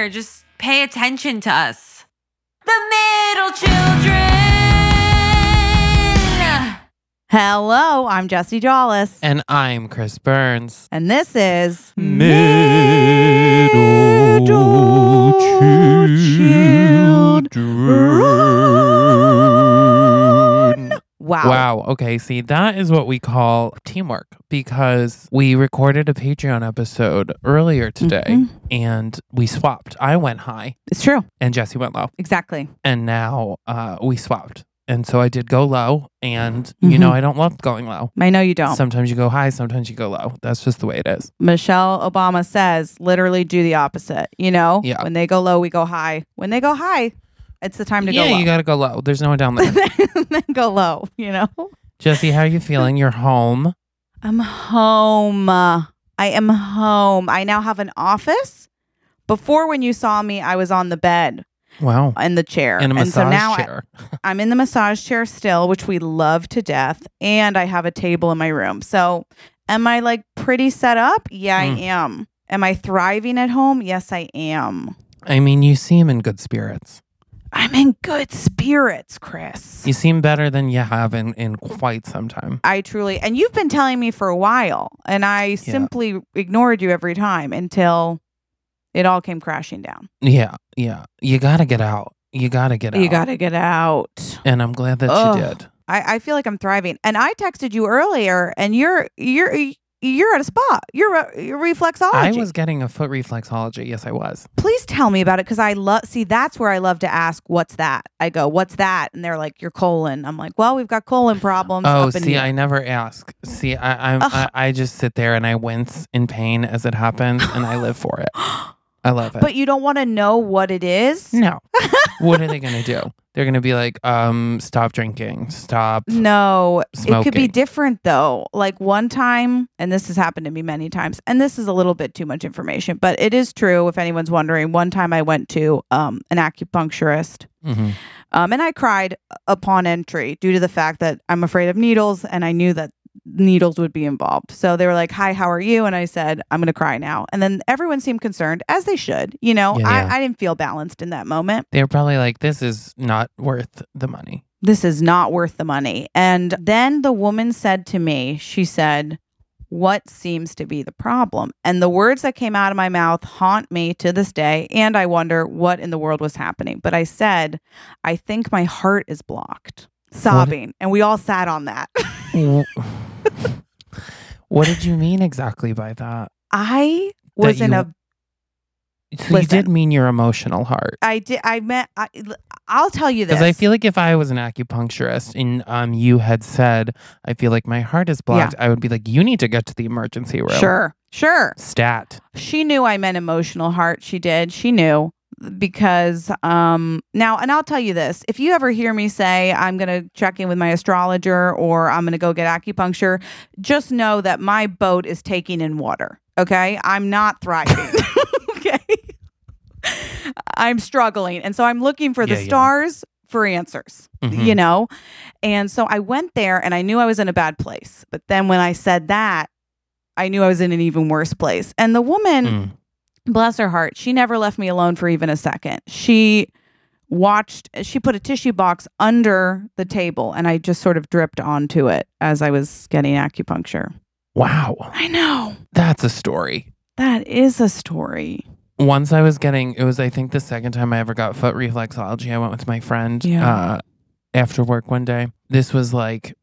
right here. Just pay attention to us. The middle children. Hello, I'm Jessie Jollis. And I'm Chris Burns. And this is Middle Children. Wow. Wow. Okay. See, that is what we call teamwork because we recorded a Patreon episode earlier today Mhm. and we swapped. I went high It's true. and Jessie went low. Exactly. And now uh, we swapped. And so I did go low. And, you know, Mhm. I don't love going low. I know you don't. Sometimes you go high, sometimes you go low. That's just the way it is. Michelle Obama says literally do the opposite. You know, Yeah. when they go low, we go high. When they go high, it's the time to yeah, go low. you got to go low. There's no one down there. then go low, you know? Jessie, how are you feeling? You're home. I'm home. I am home. I now have an office. Before, when you saw me, I was on the bed Wow. in the chair. In a and so massage now I- chair. I'm in the massage chair still, which we love to death. And I have a table in my room. So, am I like pretty set up? Yeah, I Mm. am. Am I thriving at home? Yes, I am. I mean, you seem in good spirits. I'm in good spirits, Chris. You seem better than you have in, in quite some time. I truly, and you've been telling me for a while, and I simply ignored you every time until it all came crashing down. Yeah, yeah. You got to get out. You got to get out. You got to get out. And I'm glad that Ugh. you did. I, I feel like I'm thriving. And I texted you earlier, and you're you're you're at a spot. You're, re- you're reflexology. I was getting a foot reflexology. Yes, I was. Please tell me about it because I love. See, that's where I love to ask, "What's that?" I go, "What's that?" And they're like, "Your colon." I'm like, "Well, we've got colon problems." Oh, up in see, here." I never ask. See, I, I'm, I, I just sit there and I wince in pain as it happens, and I live for it. I love it. but you don't want to know what it is. no, what are they gonna do? They're gonna be like, um, stop drinking, stop. No, it could be different though. Like one time, and this has happened to me many times, and this is a little bit too much information, but it is true if anyone's wondering. One time I went to um, an acupuncturist, Mhm. um, and I cried upon entry due to the fact that I'm afraid of needles, and I knew that needles would be involved. So they were like, "Hi, how are you?" And I said, "I'm going to cry now." And then everyone seemed concerned, as they should. You know, Yeah, yeah. I, I didn't feel balanced in that moment. They were probably like, this is not worth the money. this is not worth the money. And then the woman said to me, she said, What seems to be the problem? And the words that came out of my mouth haunt me to this day. And I wonder what in the world was happening. But I said, I think my heart is blocked, sobbing. And we all sat on that. What did you mean exactly by that? I was That in you- a So you Listen. did mean your emotional heart. I did. I meant. I, I'll tell you this. Because I feel like if I was an acupuncturist and um you had said, I feel like my heart is blocked, I would be like, you need to get to the emergency room. sure, sure. Stat. she knew I meant emotional heart. She did. She knew because um now and I'll tell you this. If you ever hear me say I'm going to check in with my astrologer or I'm going to go get acupuncture, just know that my boat is taking in water. Okay? I'm not thriving. okay? I'm struggling. And so I'm looking for the Yeah, yeah. stars for answers, Mhm. you know? And so I went there and I knew I was in a bad place. But then when I said that, I knew I was in an even worse place. And the woman, Mm. Bless her heart, she never left me alone for even a second. She watched, she put a tissue box under the table and I just sort of dripped onto it as I was getting acupuncture. Wow. I know. That's a story. That is a story. Once I was getting, it was, I think, the second time I ever got foot reflexology. I went with my friend Yeah. uh, after work one day. This was like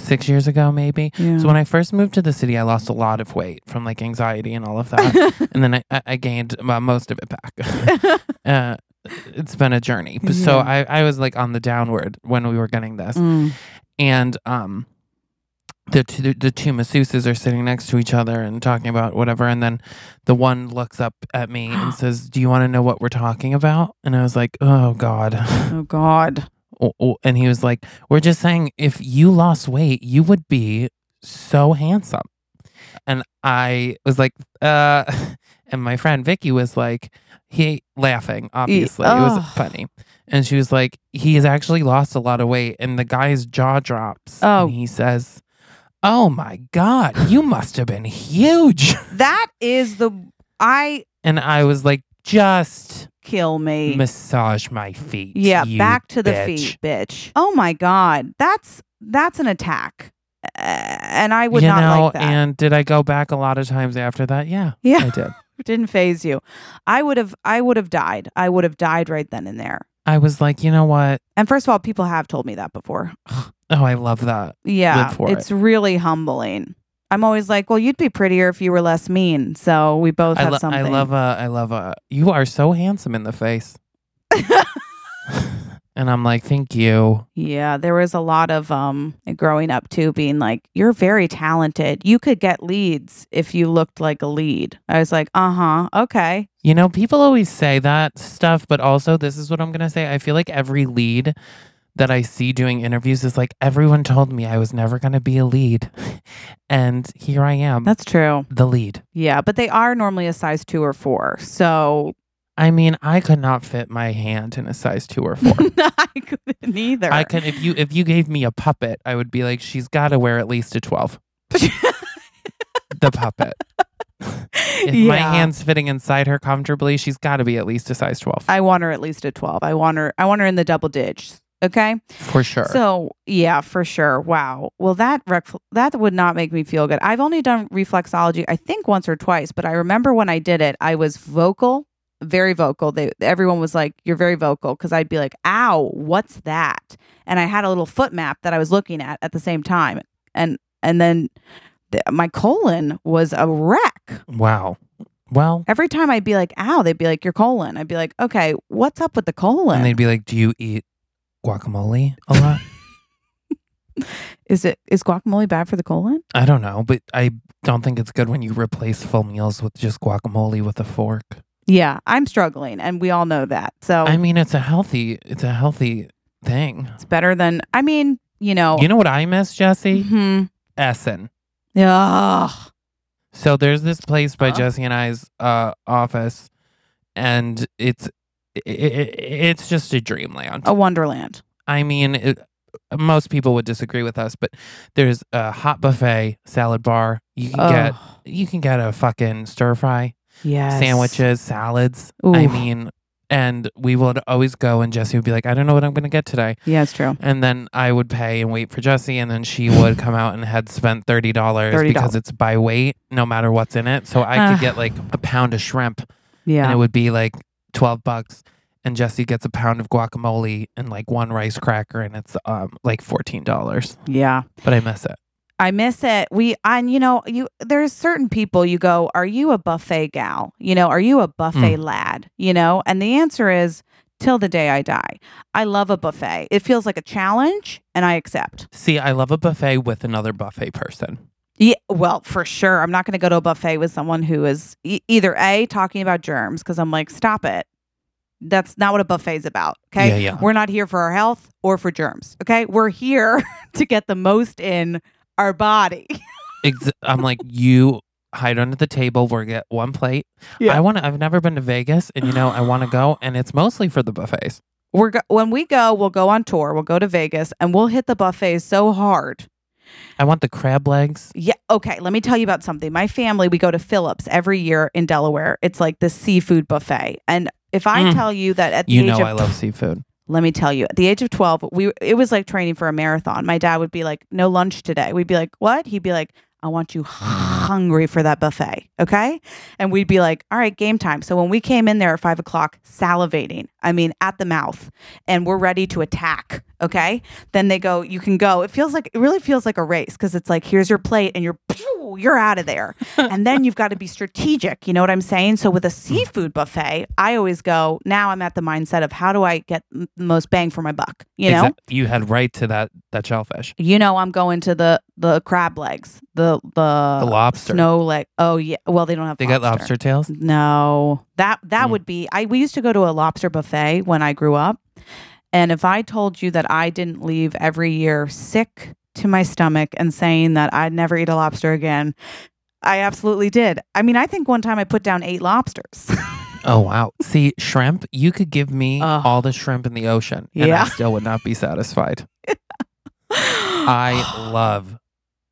six years ago, maybe. Yeah. So when I first moved to the city, I lost a lot of weight from like anxiety and all of that. and then I, I- gained uh, most of it back. uh, it's been a journey. But So I, I was like on the downward when we were getting this. Mm. And um, the two, the two masseuses are sitting next to each other and talking about whatever. And then the one looks up at me and says, Do you want to know what we're talking about? And I was like, Oh, God. Oh God. Oh, oh. And he was like, We're just saying if you lost weight, you would be so handsome. And I was like, uh, and my friend Vicky was like, he laughing, obviously. It was funny. And she was like, he has actually lost a lot of weight. And the guy's jaw drops. Oh. And he says, Oh my God, you must have been huge. That is the I and I was like, just Kill me. massage my feet. yeah, back to the bitch. feet, bitch. Oh my god, that's that's an attack, uh, and I would you not know, like that. and did I go back a lot of times after that? Yeah, Yeah. I did. Didn't phase you. I would have. I would have died. I would have died right then and there. I was like, you know what? And first of all, people have told me that before. Oh, I love that. Yeah, it's really humbling. I'm always like, well, you'd be prettier if you were less mean. So we both I, have lo- something. I love uh I love uh you are so handsome in the face. and I'm like, thank you. Yeah, there was a lot of um growing up too being like you're very talented. You could get leads if you looked like a lead. I was like, "Uh-huh. Okay." You know, people always say that stuff, but also this is what I'm gonna say. I feel like every lead that I see doing interviews is like everyone told me I was never gonna be a lead. and here I am. That's true. the lead. Yeah, but they are normally a size 2 or 4. So I mean, I could not fit my hand in a size two or four. I couldn't either. I can if you if you gave me a puppet, I would be like, she's gotta wear at least a twelve. the puppet. If my hand's fitting inside her comfortably, she's gotta be at least a size twelve. I want her at least a 12. I want her I want her in the double digits. Okay? For sure. So, yeah, for sure. Wow. Well, that rec- that would not make me feel good. I've only done reflexology I think once or twice, but I remember when I did it, I was vocal, very vocal. They everyone was like, "You're very vocal" cuz I'd be like, "Ow, what's that?" And I had a little foot map that I was looking at at the same time. And and then the, my colon was a wreck. wow. Well, Every time I'd be like, "Ow," they'd be like, "Your colon." I'd be like, "Okay, what's up with the colon?" and they'd be like, Do you eat guacamole a lot? is it is guacamole bad for the colon? I don't know, but I don't think it's good when you replace full meals with just guacamole with a fork. Yeah, I'm struggling, and we all know that. So I mean, it's a healthy, it's a healthy thing. it's better than. I mean, you know. You know what I miss, Jessie? hmm Essen. Ugh. So there's this place by Huh? Jessie and I's uh, office, and it's it, it, it's just a dreamland. A wonderland. I mean, it, most people would disagree with us, but there's a hot buffet, salad bar. You can get you can get a fucking stir fry, yes. sandwiches, salads. I mean, and we would always go, and Jessie would be like, "I don't know what I'm going to get today." Yeah, it's true. And then I would pay and wait for Jessie, and then she would come out and had spent thirty dollars because it's by weight, no matter what's in it. So I Ah. could get like a pound of shrimp, and Yeah. it would be like twelve bucks. And Jessie gets a pound of guacamole and like one rice cracker, and it's um like fourteen dollars. yeah. But I miss it. I miss it. We and you know, you there's certain people you go, Are you a buffet gal? You know, are you a buffet Mm. lad? You know? And the answer is till the day I die. I love a buffet. It feels like a challenge and I accept. See, I love a buffet with another buffet person. Yeah, well, for sure. I'm not going to go to a buffet with someone who is e- either A, talking about germs, because I'm like, stop it. That's not what a buffet's about. Okay. Yeah, yeah. We're not here for our health or for germs. Okay. We're here to get the most in our body. Ex- I'm like, you hide under the table. We'll get one plate. Yeah. I want to. I've never been to Vegas, and you know, I want to go, and it's mostly for the buffets. We're go- when we go, we'll go on tour. We'll go to Vegas and we'll hit the buffets so hard. I want the crab legs. Yeah. Okay. Let me tell you about something. My family, we go to Phillips every year in Delaware. It's like the seafood buffet. And if I Mm. tell you that at the You age know, of I love seafood. let me tell you at the age of 12 we it was like training for a marathon my dad would be like no lunch today we'd be like what he'd be like i want you hungry for that buffet okay? And we'd be like all right game time. So when we came in there at five o'clock salivating i mean at the mouth and we're ready to attack okay? Then they go you can go. It feels like it really feels like a race because it's like here's your plate and you're you're out of there. And then you've got to be strategic you know what i'm saying? So with a seafood buffet i always go now i'm at the mindset of how do i get the most bang for my buck you know? Exact- you had right to that that shellfish, you know i'm going to the the crab legs the the, the lobster. snow leg oh yeah well they don't have they got lobster. tails. no. That that Mm. would be i we used to go to a lobster buffet when i grew up and if i told you that i didn't leave every year sick to my stomach and saying that i'd never eat a lobster again i absolutely did i mean i think one time i put down eight lobsters Oh wow! See, shrimp. You could give me Ugh. all the shrimp in the ocean, and Yeah. I still would not be satisfied. I love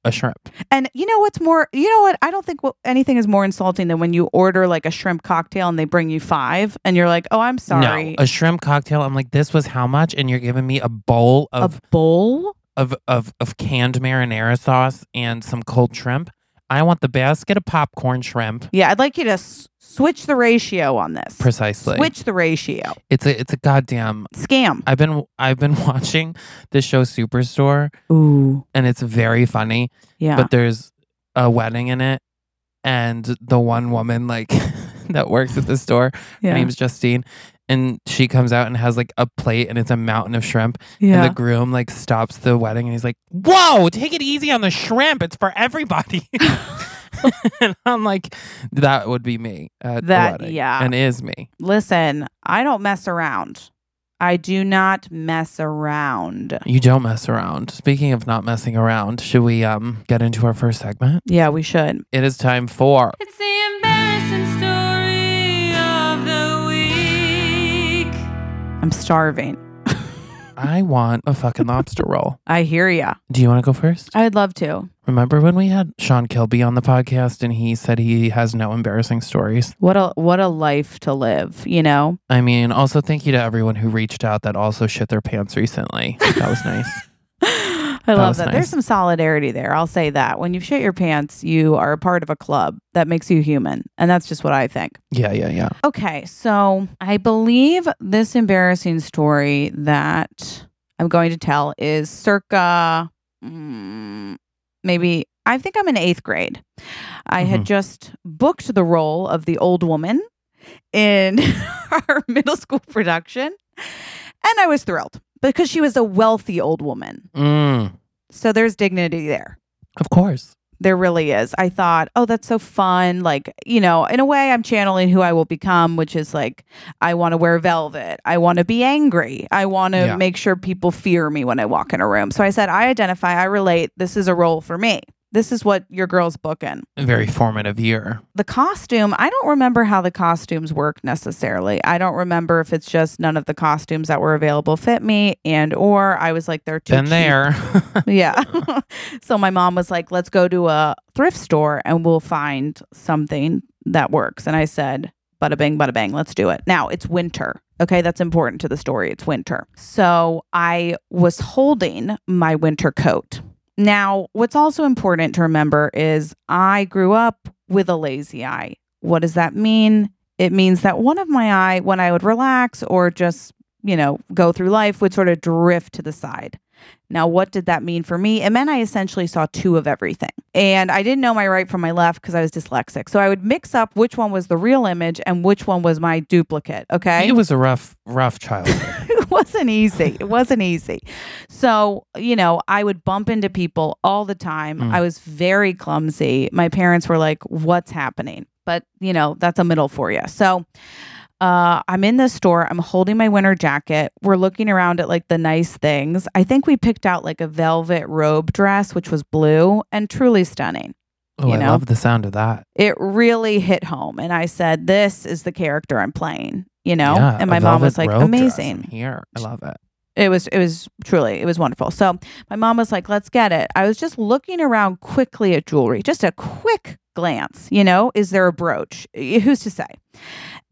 a shrimp. And you know what's more? You know what? I don't think what, anything is more insulting than when you order like a shrimp cocktail and they bring you five, and you're like, "Oh, I'm sorry." No, a shrimp cocktail. I'm like, this was how much? And you're giving me a bowl of a of bowl? Of of of canned marinara sauce and some cold shrimp. I want the basket of popcorn shrimp. Yeah, I'd like you to s- switch the ratio on this. Precisely. Switch the ratio. It's a it's a goddamn. Scam. I've been I've been watching the show Superstore, Ooh. and it's very funny. Yeah. But there's a wedding in it, and the one woman like that works at the store, yeah. her name's Justine, and she comes out and has like a plate, and it's a mountain of shrimp. yeah. And the groom like stops the wedding, and he's like, "Whoa, take it easy on the shrimp. It's for everybody." and I'm like, that would be me at That- the yeah. and is me. Listen, I don't mess around. I do not mess around. You don't mess around. Speaking of not messing around, should we um get into our first segment? Yeah, we should. It is time for It's the embarrassing story I'm starving. I want a fucking lobster roll. I hear ya. Do you want to go first? I'd love to. Remember when we had Sean Kilby on the podcast and he said he has no embarrassing stories? What a what a life to live, you know? I mean, also thank you to everyone who reached out that also shit their pants recently. That was nice. I love was that. nice. There's some solidarity there. I'll say that. When you shit your pants, you are a part of a club that makes you human. And that's just what I think. Yeah, yeah, yeah. Okay, so I believe this embarrassing story that I'm going to tell is circa mm, maybe, I think I'm in eighth grade. I had Mhm. just booked the role of the old woman in our middle school production, and I was thrilled because she was a wealthy old woman. Mm, So there's dignity there. of course. There really is. I thought, oh, that's so fun. Like, you know, in a way, I'm channeling who I will become, which is like, I want to wear velvet. I want to be angry. I want to Yeah. make sure people fear me when I walk in a room. So I said, I identify, I relate. This is a role for me. This is what your girl's booking. A very formative year. The costume, I don't remember how the costumes work necessarily. I don't remember if it's just none of the costumes that were available fit me and or I was like they're too Been cheap. there. Yeah. so my mom was like, let's go to a thrift store and we'll find something that works. And I said, bada bing, bada bang, let's do it. Now it's winter. Okay. That's important to the story. It's winter. So I was holding my winter coat. Now, what's also important to remember is I grew up with a lazy eye. What does that mean? It means that one of my eye, when I would relax or just, you know, go through life, would sort of drift to the side. Now, what did that mean for me? It meant I essentially saw two of everything. And I didn't know my right from my left because I was dyslexic. So I would mix up which one was the real image and which one was my duplicate. Okay. It was a rough, rough childhood. it wasn't easy. It wasn't easy. So, you know, I would bump into people all the time. Mm. I was very clumsy. My parents were like, what's happening? But, you know, that's a middle for you. So, uh, I'm in the store. I'm holding my winter jacket. We're looking around at like the nice things. I think we picked out like a velvet robe dress, which was blue and truly stunning. Oh, I know? love the sound of that. It really hit home. And I said, This is the character I'm playing, you know? Yeah, and my mom was like. Amazing. Here. I love it. it was it was truly it was wonderful so my mom was like let's get it i was just looking around quickly at jewelry just a quick glance you know is there a brooch who's to say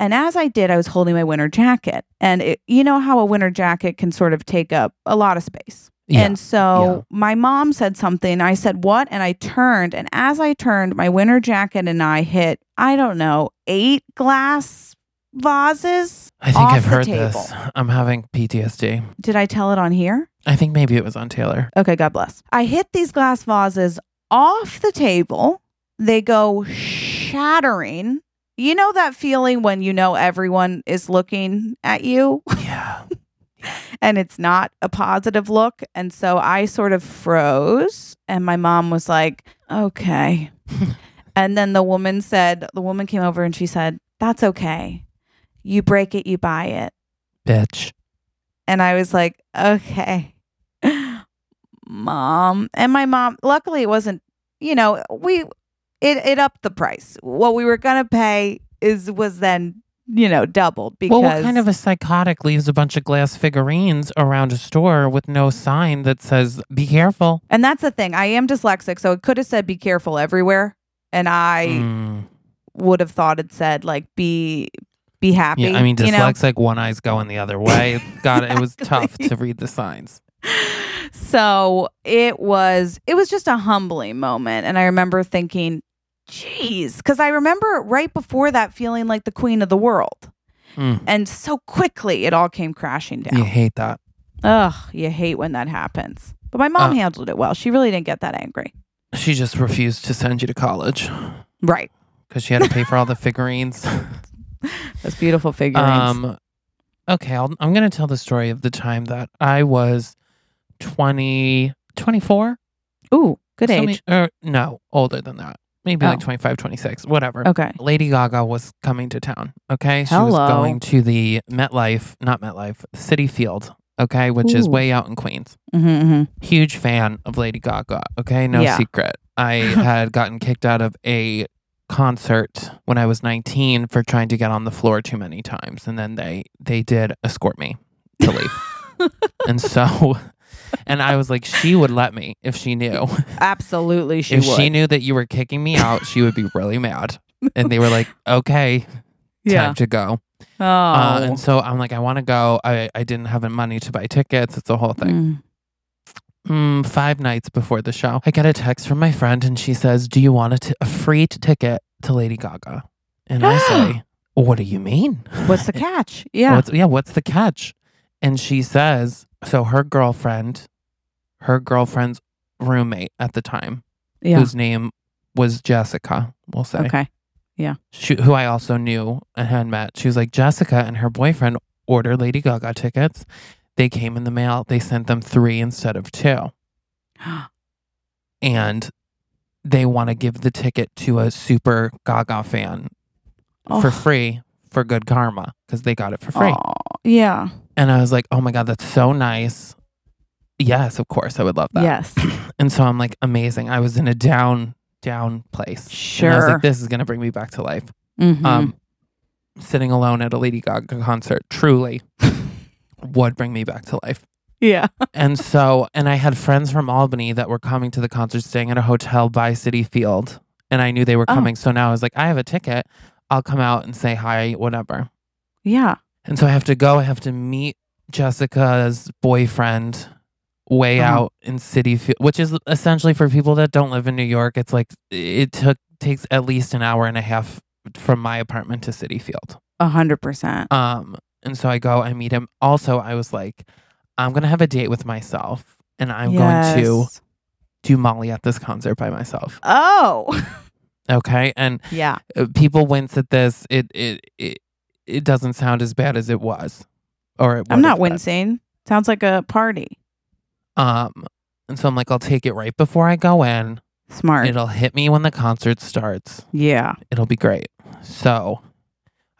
and as i did i was holding my winter jacket and it, you know how a winter jacket can sort of take up a lot of space Yeah. and so my mom said something. I said, What? And I turned. And as I turned, my winter jacket and I hit, I don't know, eight glass vases. I think I've heard table. this. I'm having PTSD. Did I tell it on here? I think maybe it was on Taylor. Okay, God bless. I hit these glass vases off the table. They go shattering. You know that feeling when you know everyone is looking at you Yeah. and it's not a positive look. And so I sort of froze, and my mom was like, okay. and then the woman said, the woman came over and she said, that's okay. You break it, you buy it. Bitch. And I was like, okay, mom. And my mom, luckily, it wasn't, you know, we, it, it upped the price. What we were going to pay is, was then you know, doubled because well, what kind of a psychotic leaves a bunch of glass figurines around a store with no sign that says "Be careful"? And that's the thing. I am dyslexic, so it could have said "Be careful" everywhere, and I Mm. would have thought it said like "Be be happy." Yeah, I mean, you know? dyslexic, one eye's going the other way. God, it was tough to read the signs. so it was it was just a humbling moment and i remember thinking geez because i remember right before that feeling like the queen of the world Mm. and so quickly it all came crashing down You hate that. ugh you hate when that happens but my mom Uh, handled it well she really didn't get that angry She just refused to send you to college right because she had to pay for all the figurines. those beautiful figurines Um, okay, I'll, I'm going to tell the story of the time that I was 20, 24? ooh good Something- age Or, no, older than that. Maybe Oh. like 25, 26, whatever. okay Lady Gaga was coming to town. Okay. She was going to the MetLife, not MetLife, Citi Field. Okay. Which is way out in Queens. mm-hmm, Huge fan of Lady Gaga. Okay. No Yeah. secret. I had gotten kicked out of a concert when I was 19 for trying to get on the floor too many times. And then they, they did escort me to leave. and so, and I was like, she would let me if she knew. absolutely she if would she knew that you were kicking me out, she would be really mad. And they were like, okay, time to go. oh Uh, and so I'm like, I want to go. I, I didn't have the money to buy tickets. It's a whole thing. Mm. Mm, five nights before the show, I get a text from my friend and she says, Do you want a, t- a free t- ticket to Lady Gaga? And I say, What do you mean? what's the catch yeah What's, yeah, what's the catch? And she says, So her girlfriend, her girlfriend's roommate at the time, yeah whose name was Jessica, we'll say. okay she, who I also knew and had met. She was like, Jessica and her boyfriend ordered Lady Gaga tickets. They came in the mail. They sent them three instead of two. And they want to give the ticket to a super Gaga fan for Oh. free for good karma because they got it for free. Aw, yeah. And I was like, oh my God, that's so nice. Yes, of course, I would love that. Yes. And so I'm like, amazing. I was in a down, down place. And I was Sure. like, this is going to bring me back to life Mhm. um, sitting alone at a Lady Gaga concert truly would bring me back to life. yeah. And so, and I had friends from Albany that were coming to the concert, staying at a hotel by Citi Field, and I knew they were Oh. coming. So now I was like, I have a ticket. I'll come out and say hi, whatever. Yeah. And so I have to go. I have to meet Jessica's boyfriend way Uh-huh. out in Citi Field, which is essentially for people that don't live in New York. It's like it took takes at least an hour and a half from my apartment to Citi Field. A hundred percent. Um, and so I go, I meet him. Also, I was like, I'm gonna have a date with myself, and I'm going to do Molly at this concert by myself. Oh. Okay, and yeah. uh, people wince at this. It it it it doesn't sound as bad as it was, or it I'm not wincing. Sounds like a party. Um, and so I'm like, I'll take it right before I go in. Smart. It'll hit me when the concert starts. yeah. It'll be great. So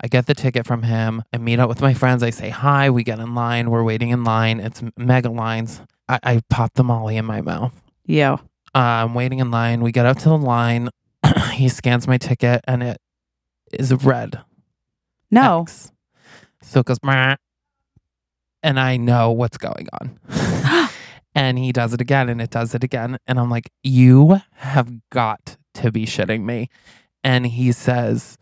I get the ticket from him. I meet up with my friends. I say hi. We get in line. We're waiting in line. It's mega lines. I, I pop the molly in my mouth. Yeah. Uh, I'm waiting in line. We get up to the line. he scans my ticket and it is red. No. X. So it goes, "Meh." and I know what's going on. and he does it again and it does it again. And I'm like, you have got to be shitting me. And he says,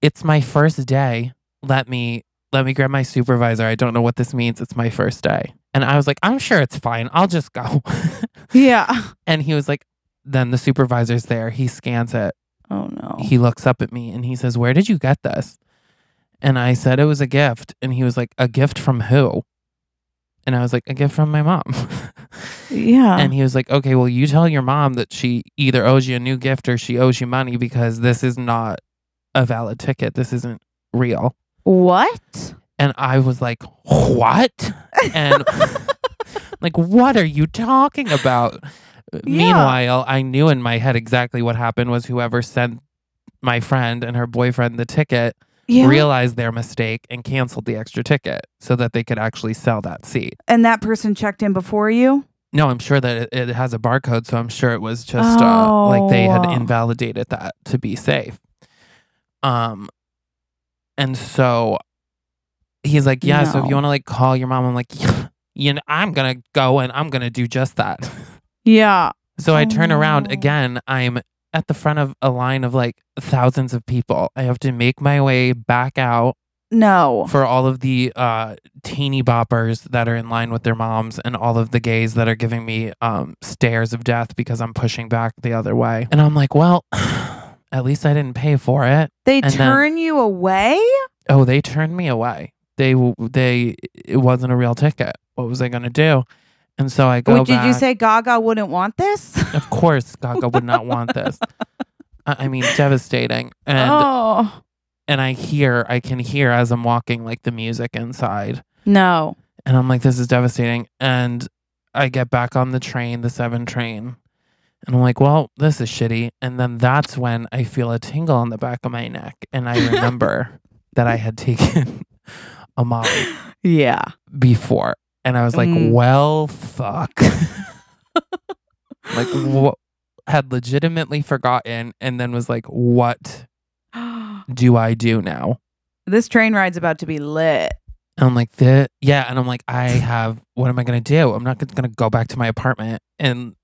it's my first day. Let me, let me grab my supervisor. I don't know what this means. It's my first day. And I was like, I'm sure it's fine. I'll just go. Yeah. and he was like, then the supervisor's there. He scans it Oh no. he looks up at me and he says, Where did you get this? And I said, It was a gift. And he was like, A gift from who? And I was like, A gift from my mom. yeah. and he was like, Okay, well, you tell your mom that she either owes you a new gift or she owes you money because this is not a valid ticket. This isn't real. what? And I was like, What? And like, what are you talking about? Meanwhile, I knew in my head exactly what happened was whoever sent my friend and her boyfriend the ticket Yeah. realized their mistake and canceled the extra ticket so that they could actually sell that seat. and that person checked in before you? No, I'm sure that it, it has a barcode, so I'm sure it was just uh, like they had Oh. invalidated that to be safe. Um, And so he's like, Yeah, so if you want to like call your mom, I'm like, yeah, you know, I'm gonna go and I'm gonna do just that. Yeah. So I Oh, turn around no. again. I'm at the front of a line of like thousands of people. I have to make my way back out No. for all of the uh, teeny boppers that are in line with their moms and all of the gays that are giving me um, stares of death because I'm pushing back the other way. And I'm like, well, at least I didn't pay for it. They And then- turn you away? Oh, they turned me away. They they it wasn't a real ticket. What was I going to do? And so I go Wait, did you say Gaga wouldn't want this? Of course, Gaga would not want this. I I mean, devastating. And oh. and I hear, I can hear as I'm walking, like the music inside, No. and I'm like, this is devastating. And I get back on the train, the seven train, and I'm like, well, this is shitty. And then that's when I feel a tingle on the back of my neck, and I remember that I had taken a Molly Yeah. before, and I was like, Mm. well, fuck. like, what? Had legitimately forgotten, and then was like, what do I do now? this train ride's about to be lit. And I'm like, the yeah. And I'm like, I have, what am I going to do? I'm not going to go back to my apartment. And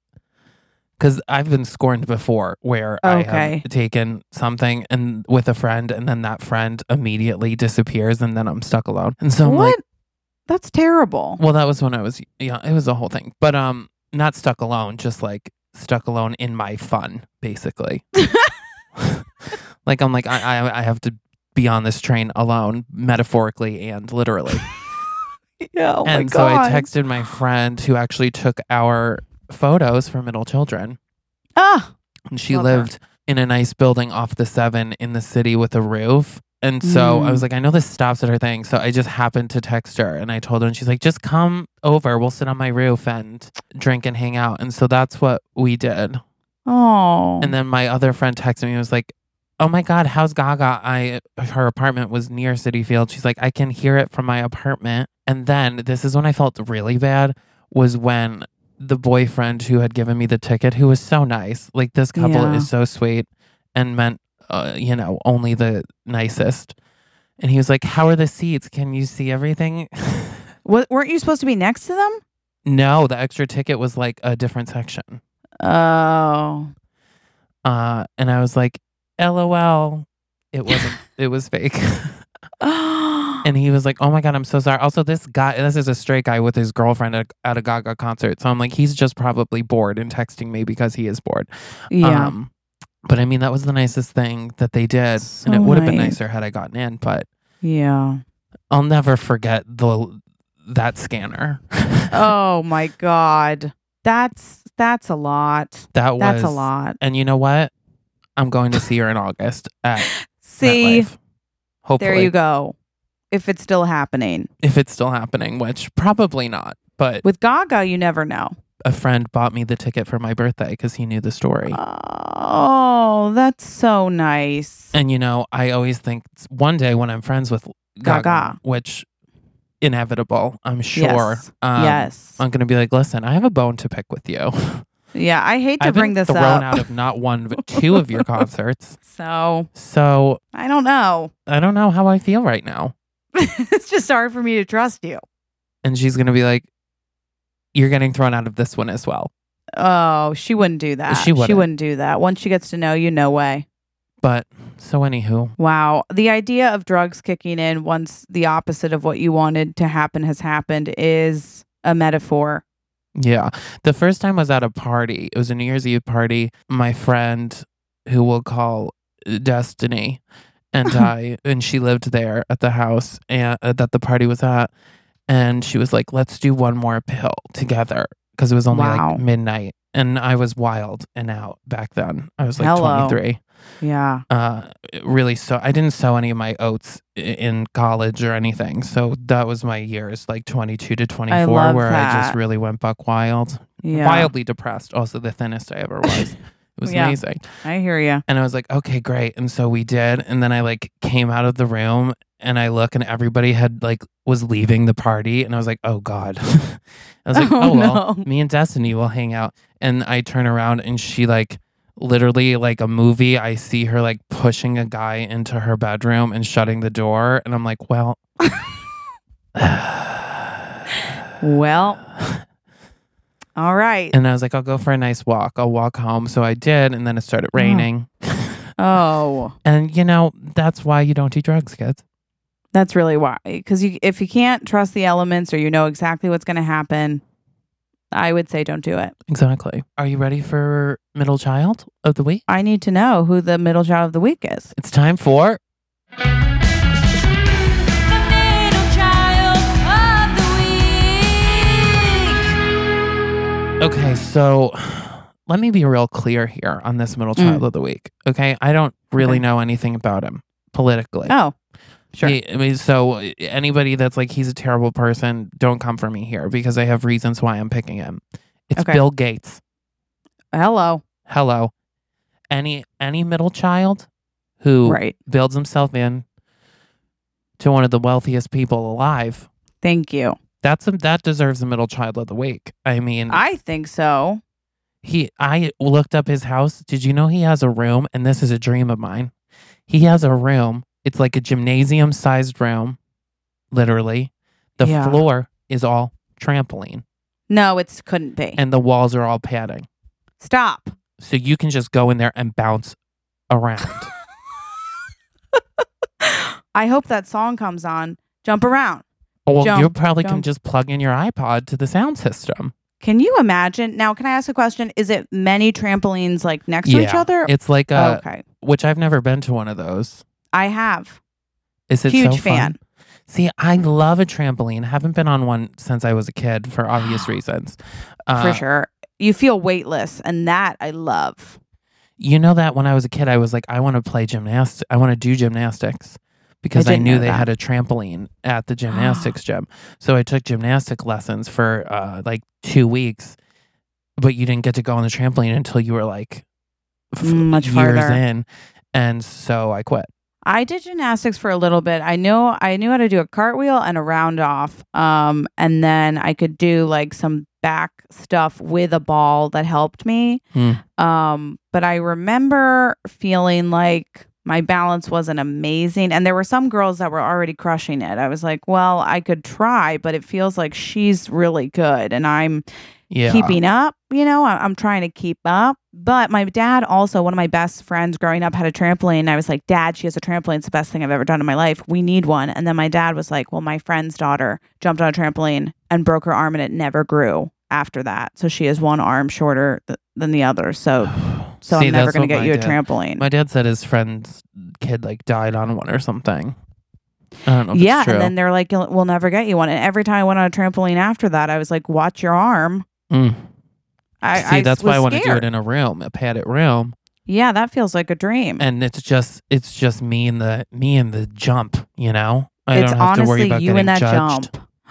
because I've been scorned before where I have taken something and with a friend, and then that friend immediately disappears, and then I'm stuck alone. And so I'm what? like, That's terrible. well, that was when I was, yeah, it was a whole thing. But um, not stuck alone, just like stuck alone in my fun, basically. like I'm like, I, I, I have to be on this train alone, metaphorically and literally. yeah. Oh and so I texted my friend who actually took our photos for middle children. Ah. And she Love her. lived in a nice building off the seven in the city with a roof. And so I Mm. was like, I know this stops at her thing. So I just happened to text her and I told her, and she's like, just come over. We'll sit on my roof and drink and hang out. And so that's what we did. Oh. And then my other friend texted me and was like, Oh my God, how's Gaga? I her apartment was near Citi Field. She's like, I can hear it from my apartment. And then this is when I felt really bad was when the boyfriend who had given me the ticket, who was so nice, like this couple Yeah. is so sweet and meant, uh, you know, only the nicest. And he was like, How are the seats? Can you see everything? Wa- weren't you supposed to be next to them? no, the extra ticket was like a different section. Oh. Uh, and I was like, LOL. It wasn't, it was fake. And he was like, "Oh my god, I'm so sorry." Also, this guy, this is a straight guy with his girlfriend at, at a Gaga concert. So I'm like, he's just probably bored and texting me because he is bored. yeah. Um, but I mean, that was the nicest thing that they did, So and it would have been nicer had I gotten in. But yeah. I'll never forget the that scanner. Oh my God. That's that's a lot. that was That's a lot. And you know what? I'm going to see her in August at See, MetLife. Hopefully, there you go. If it's still happening. if it's still happening, which probably not. But With Gaga, you never know. A friend bought me the ticket for my birthday because he knew the story. Oh, that's so nice. And you know, I always think one day when I'm friends with Gaga, Gaga. which inevitable, I'm sure. Yes. Um, yes. I'm gonna be like, listen, I have a bone to pick with you. yeah, I hate to I've bring this thrown up. out of not one but two of your concerts. so So I don't know. I don't know how I feel right now. it's just hard for me to trust you. And she's gonna be like, You're getting thrown out of this one as well. Oh, she wouldn't do that. She wouldn't. She wouldn't do that. Once she gets to know you, no way. But so anywho, Wow. The idea of drugs kicking in once the opposite of what you wanted to happen has happened is a metaphor. Yeah. The first time I was at a party. It was a New Year's Eve party. My friend, who we'll call Destiny, and I, and she lived there at the house and, uh, that the party was at. And she was like, let's do one more pill together because it was only Wow. like midnight. And I was wild and out back then. I was like Hello. 23. Yeah. Uh, really, so I didn't sow any of my oats in college or anything. So that was my years, like 22 to 24, love where I just really went buck wild Yeah. wildly depressed. Also, the thinnest I ever was. It was Yeah. amazing. I hear you. And I was like, okay, great. And so we did. And then I like came out of the room and I look and everybody had like was leaving the party. And I was like, oh God. I was like, Oh, oh, well, no. me and Destiny will hang out. And I turn around and she like literally like a movie. I see her like pushing a guy into her bedroom and shutting the door, and I'm like, well. Well, all right. And I was like, I'll go for a nice walk. I'll walk home. So I did, and then it started oh. raining. Oh, And you know, that's why you don't do drugs, kids. That's really why. Because you, if you can't trust the elements or you know exactly what's going to happen, I would say don't do it. Exactly. Are you ready for middle child of the week? I need to know who the middle child of the week is. It's time for The middle child of the week. Okay, so let me be real clear here on this middle mm. child of the week. Okay, I don't really Okay. know anything about him politically. Oh, sure. He- I mean, so uh, anybody that's like he's a terrible person, don't come for me here because I have reasons why I'm picking him. It's Okay. Bill Gates. Hello. Hello, any any middle child who Right. builds himself in to one of the wealthiest people alive. Thank you. That's a, that deserves a middle child of the week. I mean, I think so. He, I looked up his house. Did you know he has a room? And this is a dream of mine. He has a room. It's like a gymnasium sized room, literally. The Yeah. floor is all trampoline No, it couldn't be. and the walls are all padding. Stop. So you can just go in there and bounce around. I hope that song comes on. Jump around. Oh, well, you Jump, probably can just plug in your iPod to the sound system. Can you imagine? Now, can I ask a question? Is it many trampolines like next to each other? It's like a, okay. which I've never been to one of those. I have. Is it Huge so fun? fan. See, I love a trampoline. Haven't been on one since I was a kid for obvious reasons. Uh, for sure. You feel weightless, and that I love. You know that when I was a kid, I was like, I want to play gymnastics. I want to do gymnastics because I, didn't knew they that. had a trampoline at the gymnastics gym. So I took gymnastic lessons for uh, like two weeks, but you didn't get to go on the trampoline until you were like f- much years farther. in. And so I quit. I did gymnastics for a little bit. I know I knew how to do a cartwheel and a round off. Um, and then I could do like some back stuff with a ball that helped me. Hmm. Um, but I remember feeling like my balance wasn't amazing. And there were some girls that were already crushing it. I was like, well, I could try, but it feels like she's really good. And I'm Yeah. keeping up. You know, I- I'm trying to keep up. But my dad, also one of my best friends growing up, had a trampoline. I was like, Dad, she has a trampoline. It's the best thing I've ever done in my life. We need one. And then my dad was like, Well, my friend's daughter jumped on a trampoline and broke her arm, and it never grew after that. So she has one arm shorter th- than the other. So, so See, I'm never going to get you a dad- trampoline. My dad said his friend's kid like died on one or something. I don't know. Yeah, and then they're like, "We'll never get you one." And every time I went on a trampoline after that, I was like, "Watch your arm." Mm. I, See, I that's why I want to do scared. it in a room, a padded room. Yeah, that feels like a dream. and it's just it's just me and the me and the jump you know i it's don't have to worry honestly about you getting and that judged jump.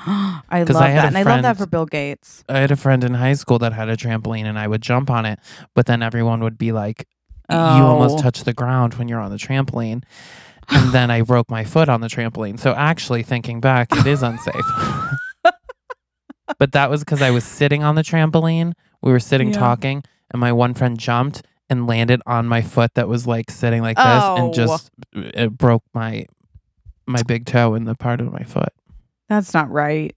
I 'Cause love I had that. a And I love that friend- for Bill Gates. i had a friend in high school that had a trampoline and i would jump on it but then everyone would be like you almost Oh. touch the ground when you're on the trampoline and then i broke my foot on the trampoline so actually thinking back it is unsafe but that was because i was sitting on the trampoline we were sitting Yeah. talking and my one friend jumped and landed on my foot that was like sitting like this Oh. and just it broke my my big toe in the part of my foot That's not right.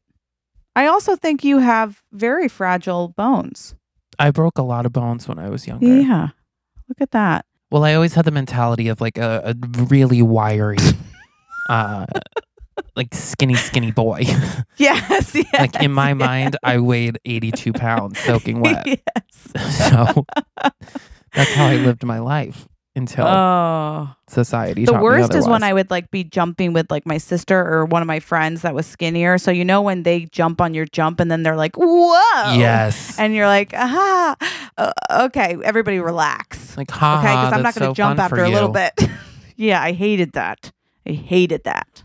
I also think you have very fragile bones. I broke a lot of bones when I was younger. Yeah. Look at that. Well, I always had the mentality of like a, a really wiry, uh, like skinny, skinny boy. Yes. yes like in my yes. mind, I weighed 82 pounds soaking wet. yes. so that's how I lived my life until Oh. society. The worst is when. I would like be jumping with like my sister or one of my friends that was skinnier. So you know when they jump on your jump and then they're like, "Whoa!" Yes. and you're like, "Aha, uh, okay, everybody relax." like, ha okay, because I'm not going to so jump after a little bit. yeah, I hated that. I hated that.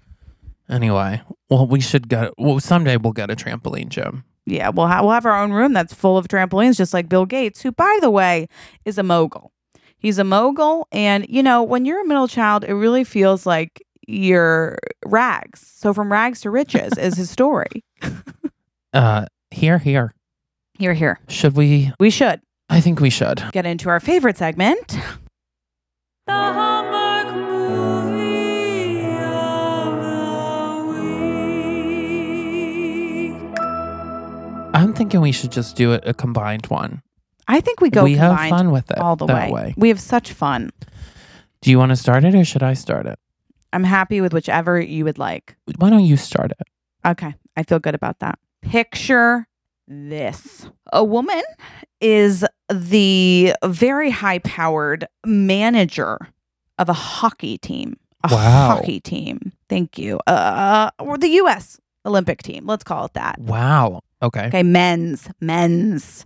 Anyway, well, we should get. Well, someday we'll get a trampoline gym. Yeah, we'll, ha- we'll have our own room that's full of trampolines, just like Bill Gates, who, by the way, is a mogul. He's a mogul. And, you know, when you're a middle child, it really feels like you're rags. So, from rags to riches is his story. Uh, here, here. Here, here. Should we We should. I think we should. get into our favorite segment. I'm thinking we should just do it a combined one. I think we go we have combined fun with it all the that way. We have such fun. Do you want to start it or should I start it? I'm happy with whichever you would like. Why don't you start it? Okay, I feel good about that. Picture this a woman is the very high powered manager of a hockey team. A Wow. hockey team. Thank you. Uh, or the U.S. Olympic team. Let's call it that. Wow. Okay. Okay, men's, men's.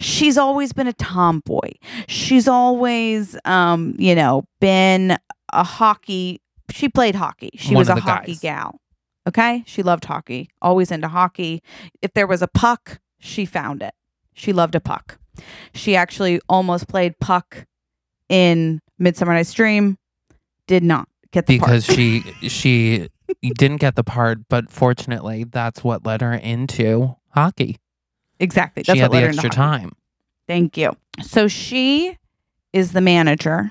She's always been a tomboy. She's always, um, you know, been a hockey. She played hockey. She One was a hockey guys. gal. Okay, she loved hockey. Always into hockey. If there was a puck, she found it. She loved a puck. She actually almost played puck in Midsummer Night's Dream. Did not get the Because part. she she didn't get the part, but fortunately, that's what led her into hockey. exactly. That's she had the extra time. Thank you. So she is the manager,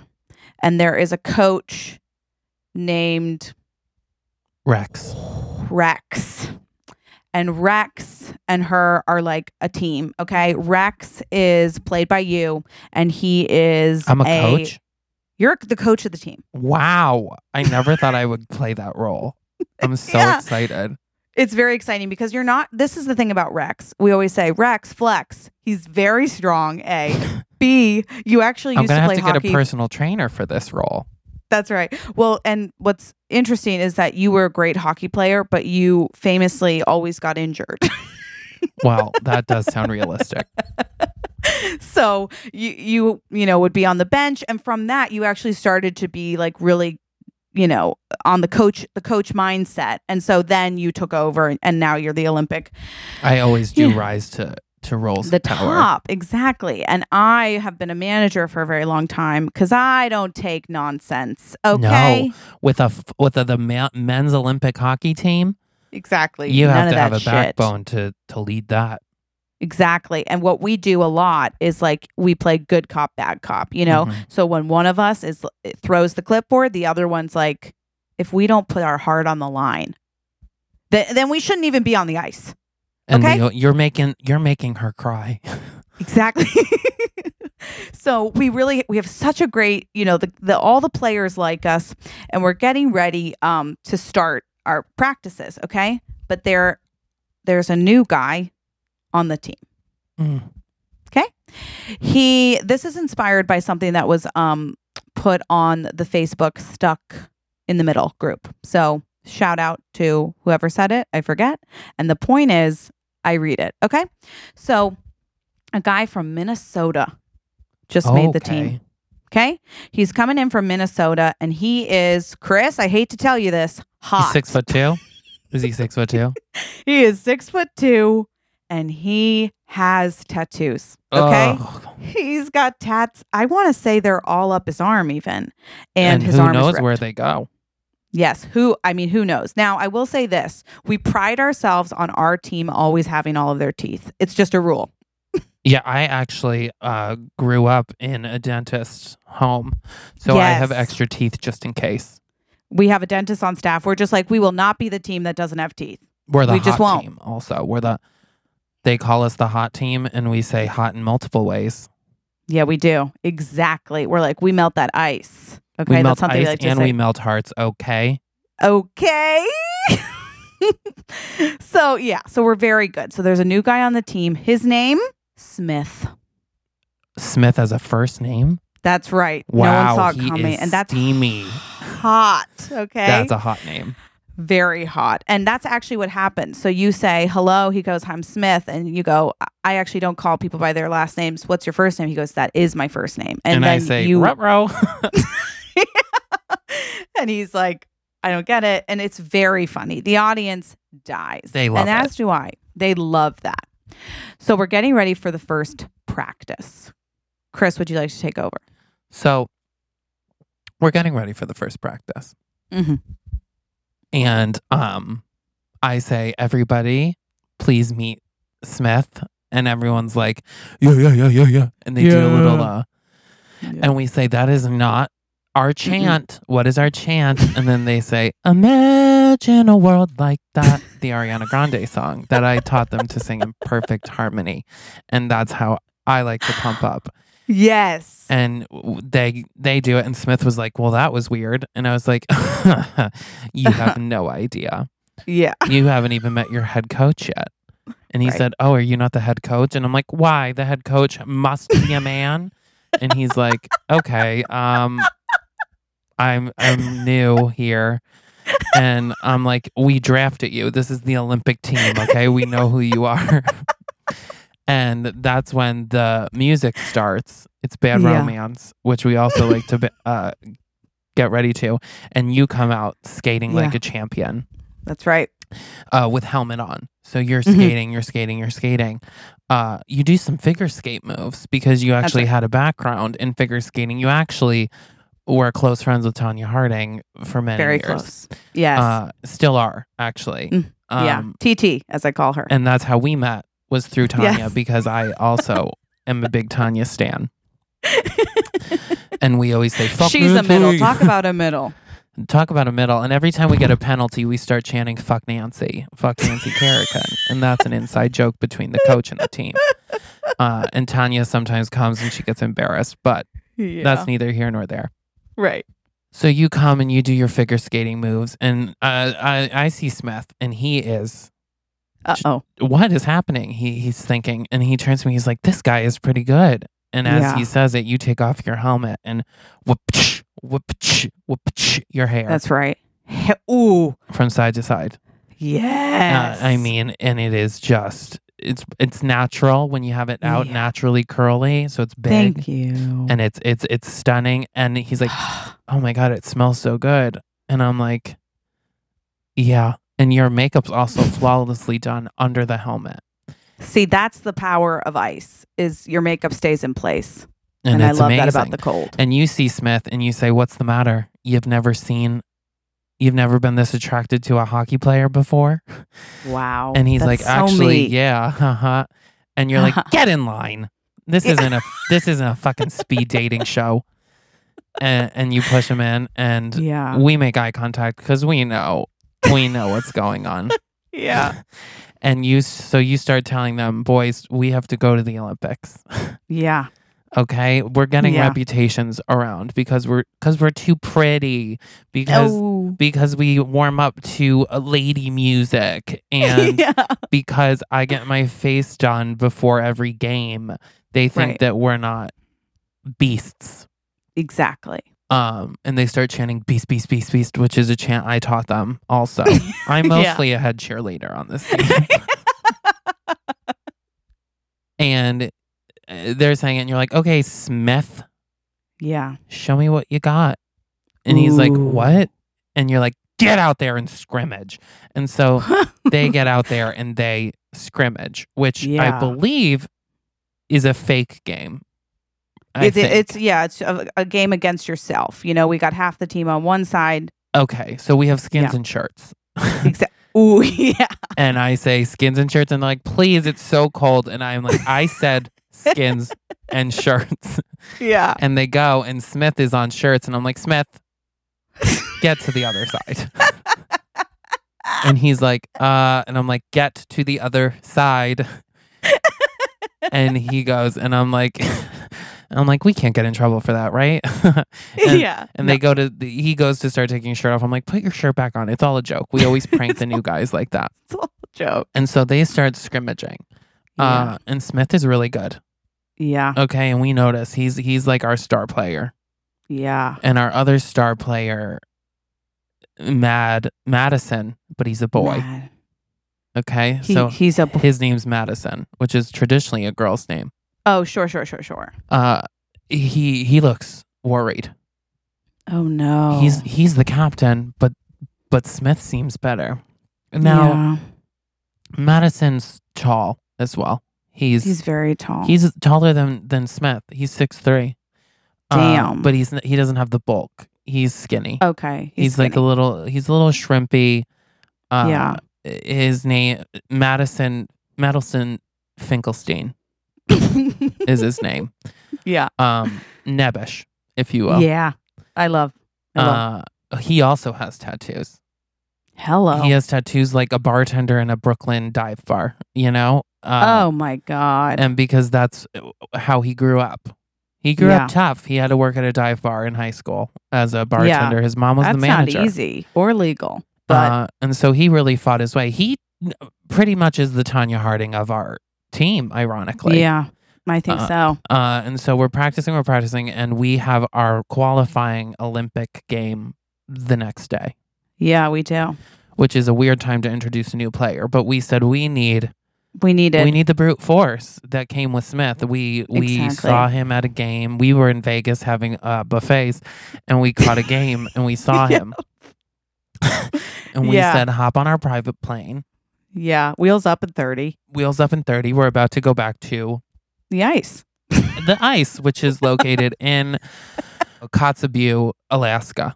and there is a coach named Rex. Rex. And Rex and her are like a team. Okay. Rex is played by you, and he is I'm a coach. You're the coach of the team. Wow. I never thought I would play that role. I'm so Yeah. excited. It's very exciting because you're not. This is the thing about Rex. We always say Rex flex. He's very strong. A, B. You actually I'm used gonna to have play to hockey. get a personal trainer for this role. That's right. Well, and what's interesting is that you were a great hockey player, but you famously always got injured. Well, that does sound realistic. so you you you know would be on the bench, and from that you actually started to be like really, you know, on the coach the coach mindset, and so then you took over, and, and now you're the Olympic I always do Yeah. rise to to roles the top exactly. And I have been a manager for a very long time because I don't take nonsense. Okay, With a with a, the men's Olympic hockey team, exactly. you None have to have a shit. backbone to to lead that. Exactly. And what we do a lot is like we play good cop, bad cop, you know? Mhm. So when one of us is throws the clipboard, the other one's like, if we don't put our heart on the line, th- then we shouldn't even be on the ice. And Okay. you're making you're making her cry. Exactly. so we really we have such a great, you know, the, the all the players like us and we're getting ready um to start our practices, okay? But there there's a new guy on the team. Mm. He this is inspired by something that was um put on the Facebook stuck in the middle group. So shout out to whoever said it, I forget. And the point is I read it. Okay? So a guy from Minnesota just made the team. Okay. Okay? He's coming in from Minnesota and he is Chris, I hate to tell you this, hot. He's six foot two. Is he six foot two? He is six foot two and he has tattoos. Okay. Ugh. He's got tats. I want to say they're all up his arm, even, and, his who arm knows where they go? Yes, who? I mean, who knows? Now, I will say this: we pride ourselves on our team always having all of their teeth. It's just a rule. Yeah, I actually uh, grew up in a dentist's home, so I have extra teeth just in case. We have a dentist on staff. We're just like we will not be the team that doesn't have teeth. We're the We hot just won't. team. Also, we're the they call us the hot team, and we say hot in multiple ways. Yeah, we do exactly. We're like we melt that ice. Okay, we that's melt something ice we like to and we melt hearts. Okay, Okay. so yeah, so we're very good. So there's a new guy on the team. His name Smith. Smith as a first name. That's right. Wow, no one saw it he coming, is and that's steamy. hot. Okay, That's a hot name. Very hot, and that's actually what happened. So you say hello. He goes, "I'm Smith," and you go, "I- "I actually don't call people by their last names. What's your first name?" He goes, "That is my first name." And, And, then I say, you, and he's like, "I don't get it," and it's very funny. The audience dies. They love and it. as do I. They love that. So we're getting ready for the first practice. Chris, would you like to take over? so we're getting ready for the first practice. Mm-hmm. And um, I say, everybody, please meet Smith. And everyone's like, yeah, yeah, yeah, yeah, yeah, and they do a little, uh, and we say that is not our chant. What is our chant? And then they say, "Imagine a world like that," the Ariana Grande song that I taught them to sing in perfect harmony, and that's how I like to pump up. Yes. And they they do it, and Smith was like, "Well, that was weird," and I was like, "You have no idea. yeah. You haven't even met your head coach yet." And he Right. said, "Oh, are you not the head coach?" And I'm like, "Why? The head coach must be a man." and he's like, "Okay, um, I'm I'm new here." And I'm like, "We drafted you. This is the Olympic team, okay? We know who you are." And that's when the music starts. It's Bad Yeah. Romance, which we also like to uh, get ready to. And you come out skating like a champion That's right. uh, with helmet on. So you're Mhm. skating, you're skating, you're skating. Uh, you do some figure skate moves because you actually right. had a background in figure skating. You actually were close friends with Tonya Harding for many Very years. close. Yes. Uh, still are actually. Mm, yeah. Um, TT, as I call her. and that's how we met was through Tonya Yes. because I also am a big Tonya stan. And we always say, Fuck She's a middle. Talk about a middle. Talk about a middle. And every time we get a penalty, we start chanting, fuck Nancy, fuck Nancy Kerrigan. And that's an inside joke between the coach and the team. Uh, and Tonya sometimes comes and she gets embarrassed, but Yeah. that's neither here nor there. right. So you come and you do your figure skating moves. And uh, I, I see Smith, and he is, oh. what is happening? He, he's thinking, and he turns to me, he's like, this guy is pretty good. And as Yeah. he says it, you take off your helmet and whoop, whoop, whoop, your hair That's right. He- Ooh. from side to side. Yes. Uh, I mean, and it is just it's it's natural when you have it out Yeah. naturally curly, so it's big Thank you. and it's it's it's stunning. And he's like, "Oh my god, it smells so good," and I'm like, "Yeah." And your makeup's also flawlessly done under the helmet, See, that's the power of ice. Is your makeup stays in place, and, and, I love amazing. that about the cold. and you see Smith, and you say, "What's the matter? You've never seen." You've never been this attracted to a hockey player before? Wow. And he's like, so actually, me. yeah, haha. And you're like, get in line. This Yeah. isn't a this isn't a fucking speed dating show. And, and you push him in, and Yeah. we make eye contact because we know we know what's going on. Yeah. And you so you start telling them, boys, we have to go to the Olympics. Yeah. Okay, we're getting Yeah. reputations around because we're because we're too pretty because Oh. because we warm up to uh, lady music and yeah. because I get my face done before every game, they think Right. that we're not beasts. Exactly. Um, and they start chanting beast, beast, beast, beast, which is a chant I taught them also. I'm mostly a head cheerleader on this team. and uh, they're saying it, and you're like, okay, Smith, Yeah. show me what you got. And he's like, Ooh. what? And you're like, get out there and scrimmage. And so they get out there and they scrimmage, which I Yeah. believe is a fake game. It's, it's yeah, it's a, a game against yourself. You know, we got half the team on one side. okay. So we have skins Yeah. and shirts. Exactly. Ooh, yeah. and I say skins and shirts, and they're like, please, it's so cold. And I'm like, I said skins and shirts. Yeah. And they go, and Smith is on shirts, and I'm like, Smith, get to the other side. and he's like, uh, and I'm like, get to the other side. and he goes, and I'm like, I'm like, we can't get in trouble for that, right? and, yeah. and they go to, the, he goes to start taking his shirt off. I'm like, put your shirt back on. It's all a joke. We always prank the new guys like that. It's all a joke. And so they start scrimmaging. Uh, and Smith is really good. yeah. Okay, and we notice he's he's like our star player, Yeah. and our other star player, Mad Madison, but he's a boy. Mad. Okay, He, so he's a. his name's Madison, which is traditionally a girl's name. Oh, sure, sure, sure, sure. Uh, he he looks worried. Oh no. He's he's the captain, but but Smith seems better. Now Yeah. Madison's tall as well. He's he's very tall. He's taller than than Smith. He's six three. Damn. but he's he doesn't have the bulk. He's skinny. okay. he's like a little. He's a little shrimpy. Uh, Yeah. His name Madison Madison Finkelstein is his name. yeah. Um, Nebish, if you will. Yeah. I love. I love. Uh, he also has tattoos. Hello. He has tattoos like a bartender in a Brooklyn dive bar, you know? Uh, oh my god. And because that's how he grew up. He grew Yeah. up tough. He had to work at a dive bar in high school as a bartender. His mom was That's the manager. That's not easy or legal. But Uh, and so he really fought his way. He pretty much is the Tonya Harding of our team, ironically. yeah, I think uh, so. Uh, and so we're practicing, we're practicing, and we have our qualifying Olympic game the next day, Yeah, we do. which is a weird time to introduce a new player. But we said we need We need it. we need the brute force that came with Smith. We we Exactly. saw him at a game. We were in Vegas having uh, buffets, and we caught a game, and we saw him. and we Yeah. said, hop on our private plane. Yeah, wheels up in thirty. Wheels up in 30. We're about to go back to The ice. the ice, which is located in Kotzebue, Alaska.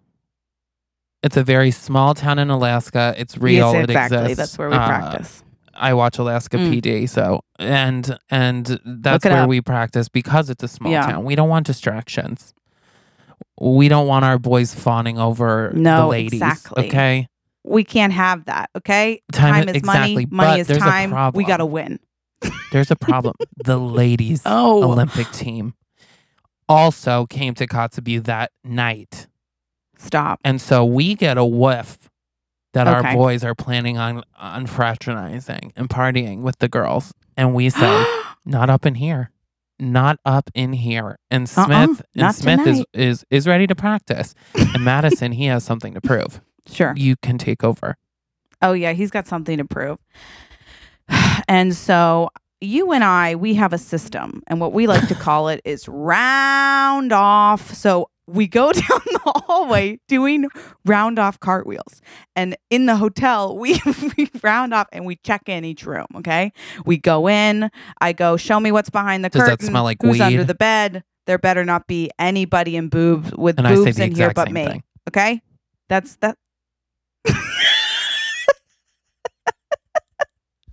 It's a very small town in Alaska. It's real. yes, it exists. That's where we Uh, practice. I watch Alaska Mm. PD, so and and that's where up. we practice because it's a small Yeah. town. We don't want distractions. We don't want our boys fawning over the ladies. exactly. Okay. We can't have that. Okay, Time- time, is exactly, money. but Money is time. We got to win. There's a problem. the ladies Oh, Olympic team also came to Kotzebue that night. stop. And so we get a whiff that our boys are planning on on fraternizing and partying with the girls. And we say, not up in here. Not up in here. And Uh-uh, Smith and not Smith is, is is ready to practice. And Madison, he has something to prove. Sure. You can take over. Oh yeah, he's got something to prove. And so you and I, we have a system, and what we like to call it is round off. So we go down the hallway doing round off cartwheels. And in the hotel, we, we round off and we check in each room. Okay. We go in. I go, show me what's behind the Does that curtain. smell like Who's under the bed? There better not be anybody in boobs with And boobs in here but me. thing. Okay. That's that.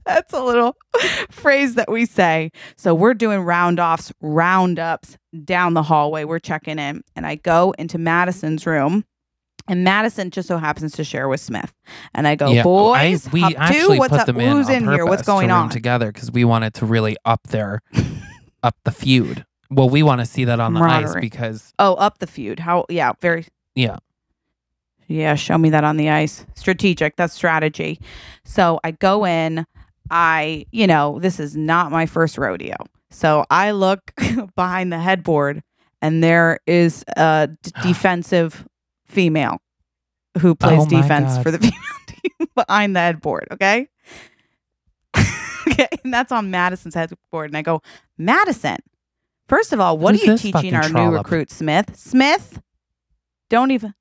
That's a little phrase that we say. So we're doing round offs, roundups down the hallway. We're checking in. And I go into Madison's room. And Madison just so happens to share with Smith. And I go, Yeah, oh, boys, I, we actually two, what's put up? them in Who's in here? What's purpose to going on? together because we wanted to really up their up the feud. Well, we want to see that on the ice because Oh, up the feud. How? Yeah, very. Yeah. Yeah, show me that on the ice. Strategic. That's strategy. So I go in. I, you know, this is not my first rodeo. So I look behind the headboard, and there is a d- defensive female who plays Oh defense God. for the female team behind the headboard. Okay. okay. And that's on Madison's headboard. And I go, Madison, first of all, what are you teaching our new recruit, Smith? Smith, don't even.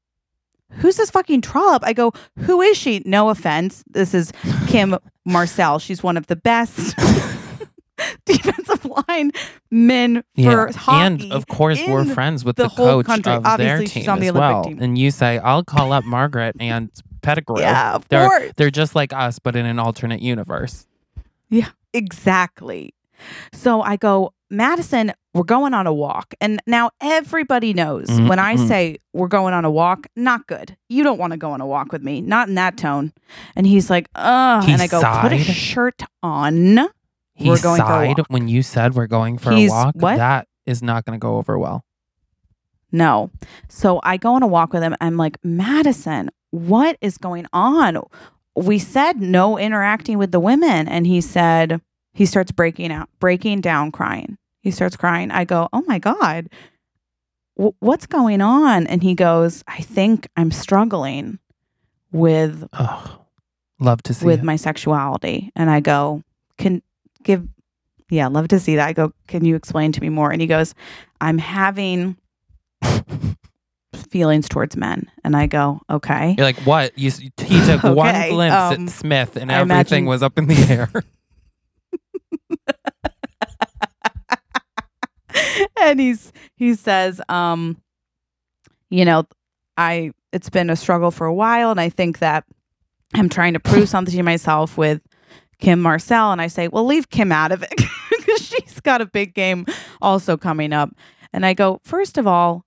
Who's this fucking trollop? I go, who is she? No offense. This is Kim Marcel. She's one of the best defensive line men for yeah, hockey. and of course we're friends with the the, coach country. of Obviously, their team the as well. team. And you say, "I'll call up Margaret and Pettigrew." yeah, of they're course. they're just like us, but in an alternate universe. Yeah, exactly. So I go, Madison, we're going on a walk. And now everybody knows Mhm, when I mhm. say we're going on a walk, not good. You don't want to go on a walk with me, not in that tone. And he's like, ugh. He and I go, put a shirt on. He We're going for a sighed walk. when you said we're going for He's- a walk. what? That is not going to go over well. No. So I go on a walk with him. I'm like, Madison, what is going on? We said no interacting with the women. And he said, he starts breaking out, breaking down, crying. He starts crying. I go, oh my God, w- what's going on? And he goes, I think I'm struggling with Oh, love to see with it. my sexuality. And I go, can give, yeah, love to see that. I go, can you explain to me more? And he goes, I'm having feelings towards men. And I go, okay. You're like, what? You, he took one Okay, glimpse um, at Smith, and everything imagine- was up in the air. and he's he says, um, you know, I it's been a struggle for a while, and I think that I'm trying to prove something to myself with Kim Marcel, and I say, well, leave Kim out of it because she's got a big game also coming up. And I go, first of all,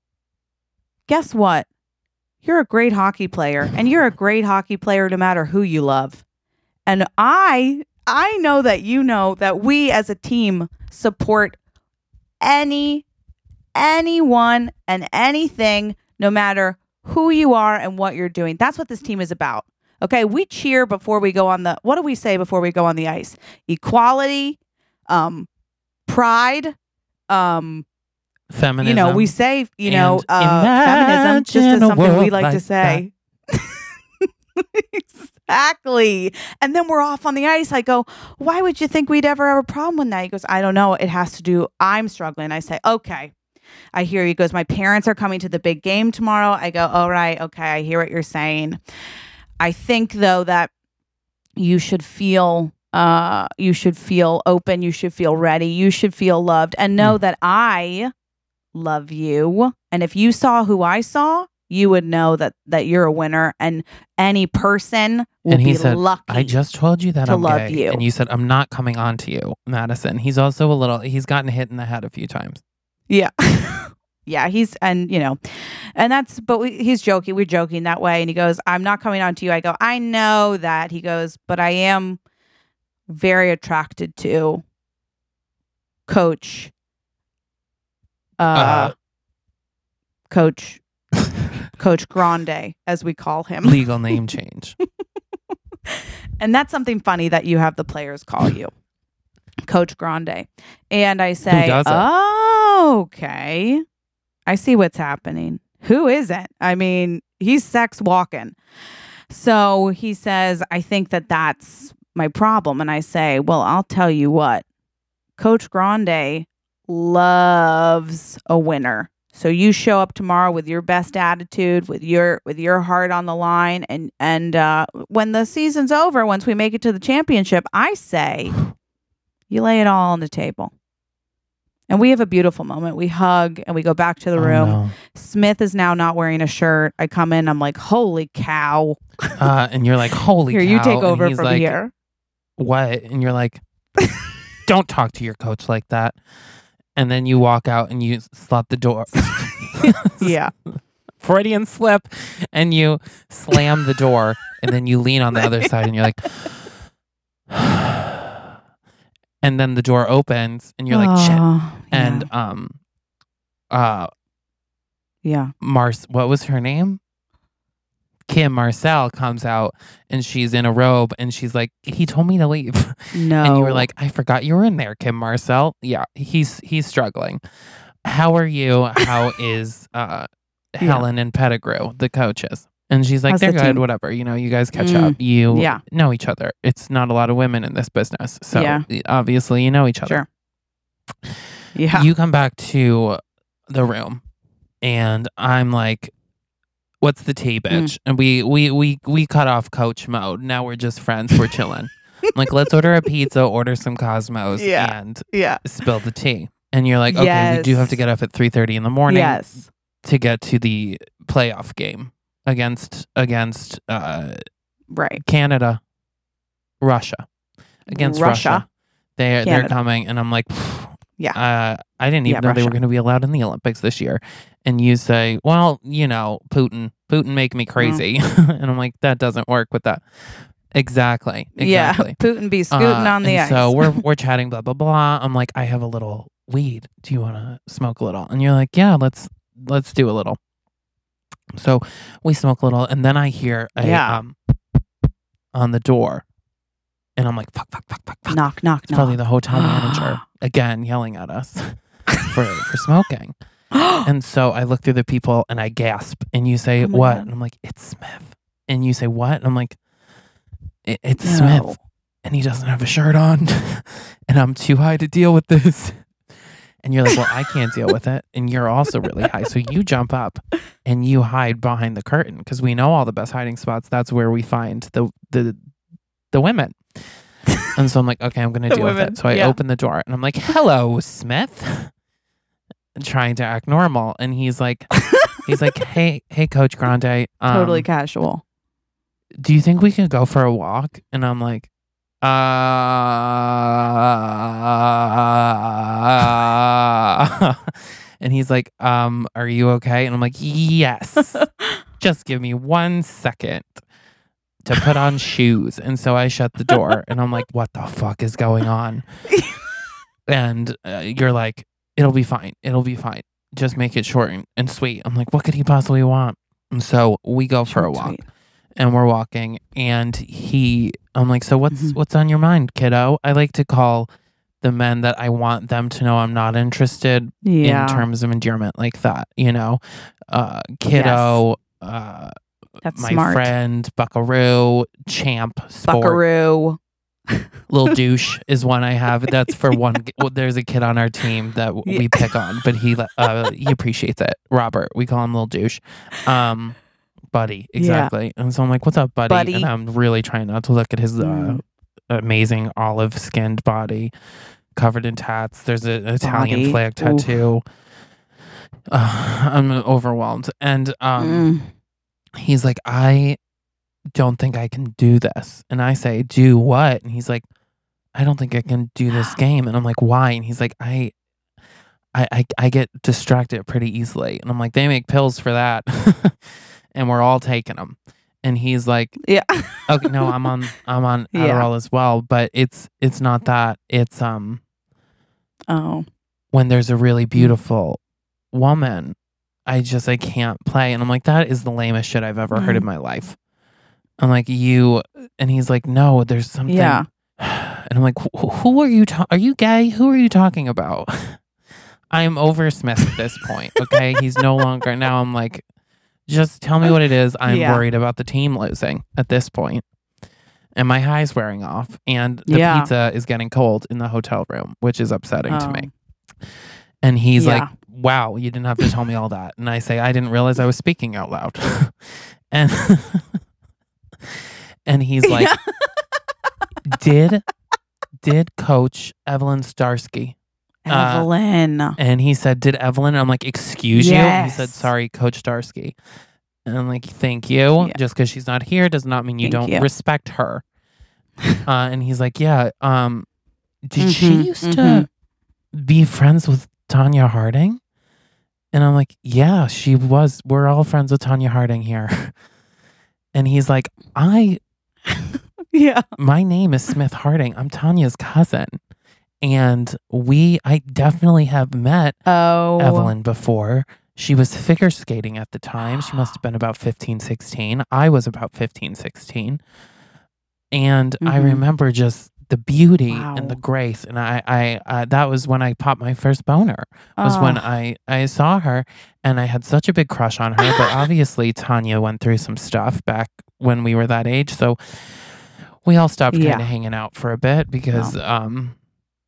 guess what? You're a great hockey player, and you're a great hockey player no matter who you love. And I I know that you know that we as a team support any anyone and anything no matter who you are and what you're doing. That's what this team is about. Okay, we cheer before we go on the what do we say before we go on the ice? Equality, um pride, um Feminism. you know, we say, you know, uh, feminism just as something we like, to say. exactly. And then we're off on the ice. I go, why would you think we'd ever have a problem with that? He goes, I don't know. It has to do, I'm struggling. I say, okay. I hear you. He goes, my parents are coming to the big game tomorrow. I go, all right. Okay. I hear what you're saying. I think, though, that you should feel uh you should feel open you should feel ready you should feel loved and know that i love you and if you saw who i saw you would know that that you're a winner and any person will And he be said, lucky I just told you that to I'm love gay. you. And you said, I'm not coming on to you, Madison. He's also a little, he's gotten hit in the head a few times. yeah yeah he's and you know and that's but we, he's joking we're joking that way and he goes i'm not coming on to you i go i know that he goes but i am very attracted to coach uh, Uh, coach coach grande as we call him. Legal name change. and that's something funny that you have the players call you coach grande. And i say oh okay i see what's happening. Who isn't? I mean he's sex walking. So he says i think that that's my problem. And i say well i'll tell you what. Coach grande loves a winner so you show up tomorrow with your best attitude, with your with your heart on the line, and and uh, when the season's over, once we make it to the championship, I say you lay it all on the table. And we have a beautiful moment. We hug and we go back to the Oh, room. no. Smith is now not wearing a shirt. I come in, I'm like, holy cow. Uh, and you're like, holy here, you take over from like, here. What? And you're like, don't talk to your coach like that. And then you walk out and you slot the door. Yeah. Freudian slip. And you slam the door. And then you lean on the other side and you're like, and then the door opens and you're like, shit. Oh, And um, uh, yeah. Mars, what was her name? Kim Marcel comes out and she's in a robe and she's like, he told me to leave. No. And you were like, I forgot you were in there, Kim Marcel. Yeah, he's he's struggling. How are you? How is uh Helen and Pettigrew, the coaches? And she's like, How's they're the good, team? whatever. You know, you guys catch Mm, up. You yeah. know each other. It's not a lot of women in this business. So Yeah. obviously you know each other. Sure. Yeah. You come back to the room and I'm like, What's the tea, Mm. bitch? And we we we we cut off coach mode. Now we're just friends. We're chilling. Like, let's order a pizza, order some Cosmos, Yeah. and yeah. spill the tea. And you're like, okay, we do have to get up at three thirty in the morning Yes. to get to the playoff game against against uh, Right. Canada, Russia, against Russia. Russia. They they're coming, and I'm like, Yeah. Uh, I didn't even Yeah, know they were going to be allowed in the Olympics this year. And you say, well, you know, Putin, Putin make me crazy, and I'm like, that doesn't work with that. Exactly. Exactly. Yeah. Putin be scooting Uh, on the ice. So we're we're chatting, blah blah blah. I'm like, I have a little weed. Do you want to smoke a little? And you're like, yeah, let's let's do a little. So we smoke a little, and then I hear a Yeah. um on the door, and I'm like, fuck, fuck, fuck, fuck, fuck. knock, knock, It's probably the hotel manager again yelling at us for for smoking. And so I look through the people and I gasp, and you say Oh my what? God. And I'm like, it's Smith. And you say what? And I'm like, "I- it's No. Smith and he doesn't have a shirt on and I'm too high to deal with this. And you're like, well, I can't deal with it. And you're also really high. So you jump up and you hide behind the curtain because we know all the best hiding spots. That's where we find the the the women. And so I'm like, okay, I'm going to deal with it. So I yeah. open the door and I'm like, hello, Smith. And trying to act normal. And he's like, he's like, hey, hey, Coach Grande. Um, totally casual. do you think we can go for a walk? And I'm like, uh, and he's like, um, are you okay? And I'm like, yes. Just give me one second to put on shoes. And so I shut the door and I'm like, what the fuck is going on? and uh, you're like, it'll be fine. It'll be fine. Just make it short and, sweet. I'm like, what could he possibly want? And so we go for a walk sweet. and we're walking and he I'm like, so what's Mhm. what's on your mind, kiddo? I like to call the men that I want them to know I'm not interested Yeah. in terms of endearment like that, you know. Uh kiddo, uh That's my smart. friend, Buckaroo, Champ, Sport, Buckaroo. Little Douche is one I have. That's for one. Well, there's a kid on our team that Yeah. we pick on, but he uh, he appreciates it. Robert, we call him Little Douche. Um, buddy, exactly. And so I'm like, "What's up, buddy?" Buddy. And I'm really trying not to look at his uh, Mm. amazing olive skinned body, covered in tats. There's a- an Italian Body. flag tattoo. Uh, I'm overwhelmed, and um Mm. He's like, I don't think I can do this. And I say, Do what? And he's like, I don't think I can do this game. And I'm like, Why? And he's like, I I I, I get distracted pretty easily. And I'm like, they make pills for that. and we're all taking them. And he's like, Yeah. Okay, no, I'm on I'm on Yeah. Adderall as well, but it's it's not that. It's um Oh. when there's a really beautiful woman, I just I can't play. And I'm like, that is the lamest shit I've ever heard in Mhm. my life. I'm like, you and he's like, no, there's something. Yeah. And I'm like, who, are you? Ta- are you gay? Who are you talking about? I'm over Smith at this point. Okay, he's no longer. Now I'm like, just tell me what it is. I'm Yeah. worried about the team losing at this point. And my high's wearing off, and the Yeah. pizza is getting cold in the hotel room, which is upsetting to Oh. me. And he's Yeah. like, "Wow, you didn't have to tell me all that." And I say, "I didn't realize I was speaking out loud." and and he's like, "Did did Coach Evelyn Starsky?" Uh, Evelyn. And he said, "Did Evelyn?" And I'm like, "Excuse you?" And he said, "Sorry, Coach Starsky." And I'm like, "Thank you." Yeah. Just because she's not here does not mean you Thank don't you. respect her. uh, and he's like, "Yeah." Um, did she Mhm, used to be friends with Tonya Harding? And I'm like, "Yeah, she was. We're all friends with Tonya Harding here." and he's like, "I Yeah. my name is Smith Harding. I'm Tonya's cousin." And we, I definitely have met Oh. Evelyn before. She was figure skating at the time. She must have been about 15, 16. I was about 15, 16. And I Mhm. remember just the beauty and the grace. And I, I, uh, that was when I popped my first boner was when Oh. I, I saw her and I had such a big crush on her. But obviously Tonya went through some stuff back when we were that age. So we all stopped Yeah. kind of hanging out for a bit because, um,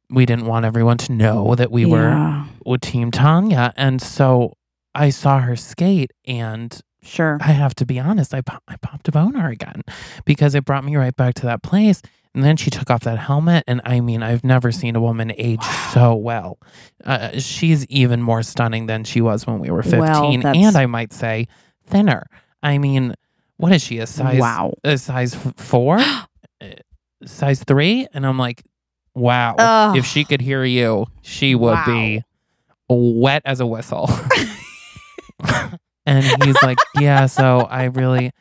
we didn't want everyone to know that we were with Team Tonya. And so I saw her skate, and Sure. I have to be honest, I, pop- I popped a boner again because it brought me right back to that place. And then she took off that helmet, and I mean, I've never seen a woman age Wow. so well. Uh, she's even more stunning than she was when we were 15. Well, and I might say thinner. I mean, what is she, a size, Wow. a size four? Uh, size three? And I'm like, wow. Ugh. If she could hear you, she would be wet as a whistle. and he's like, yeah, so I really,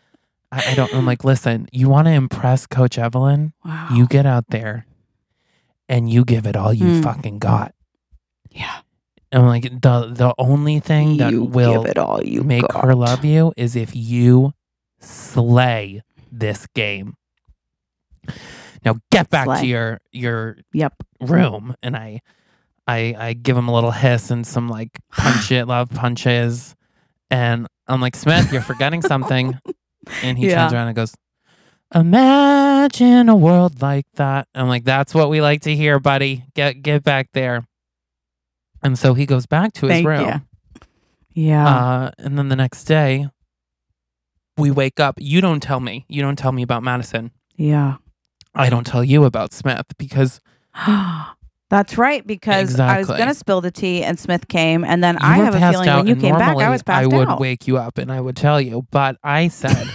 I, I don't, I'm like, listen, you want to impress Coach Evelyn? Wow. You get out there and you give it all you Mm. fucking got. yeah. And I'm like, the, the only thing that you will give it all you make got. her love you is if you slay this game. Now get back to your your Yep. room and I I I give him a little hiss and some like punch it love punches and I'm like Smith you're forgetting something and he Yeah. turns around and goes imagine a world like that I'm like that's what we like to hear buddy get get back there and so he goes back to his Thank room you. Yeah. uh, and then the next day, we wake up. You don't tell me. You don't tell me about Madison. yeah. I don't tell you about Smith because That's right, because I was going to spill the tea and Smith came. And then you I have a feeling out. when you came back, I was passed I would out. wake you up and I would tell you, but I said,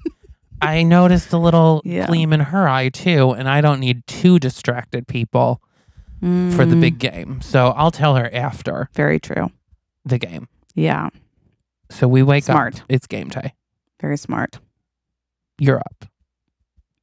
I noticed a little Yeah. gleam in her eye too, and I don't need two distracted people for the Mm, big game. So I'll tell her after Very true. the game. Yeah. So we wake Smart. up. It's game day. Very smart. You're up.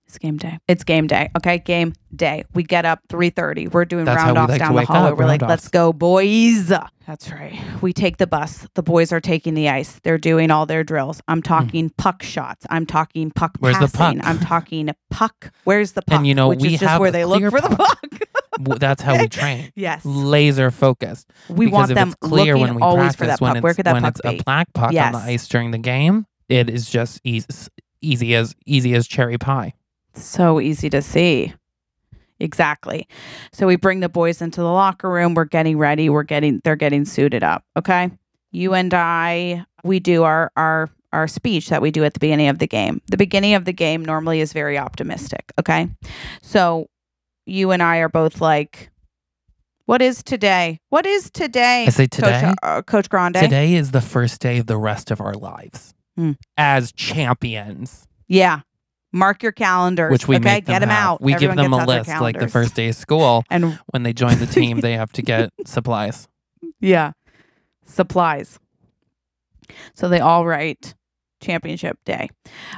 It's game day. It's game day. Okay, game day. We get up 3:30. We're doing That's how round we offs like to down the wake hallway. up, We're like, round let's offs. go, boys. That's right. We take the bus. The boys are taking the ice. They're doing all their drills. I'm talking puck shots. I'm talking puck Hmm. Where's the passing. puck? I'm talking puck. Where's the puck? And you know, which we is just have where a they look clear for the puck. W- That's how we train. yes. Laser focused. We because want if them it's clear looking when we always practice, for that when puck. it's, Where could that when puck it's be? a black puck on Yes. the ice during the game, it is just easy, easy as easy as cherry pie. So easy to see. Exactly. So we bring the boys into the locker room. We're getting ready. We're getting they're getting suited up. Okay. You and I, we do our our our speech that we do at the beginning of the game. The beginning of the game normally is very optimistic. Okay. So you and I are both like, what is today? What is today? I say today? Coach, uh, Coach Grande. Today is the first day of the rest of our lives Hmm. as champions, Yeah. Mark your calendars. which we okay, make them get them have. out. We Everyone give them a list like the first day of school. And When they join the team, they have to get supplies. Yeah. Supplies. So they all write championship day.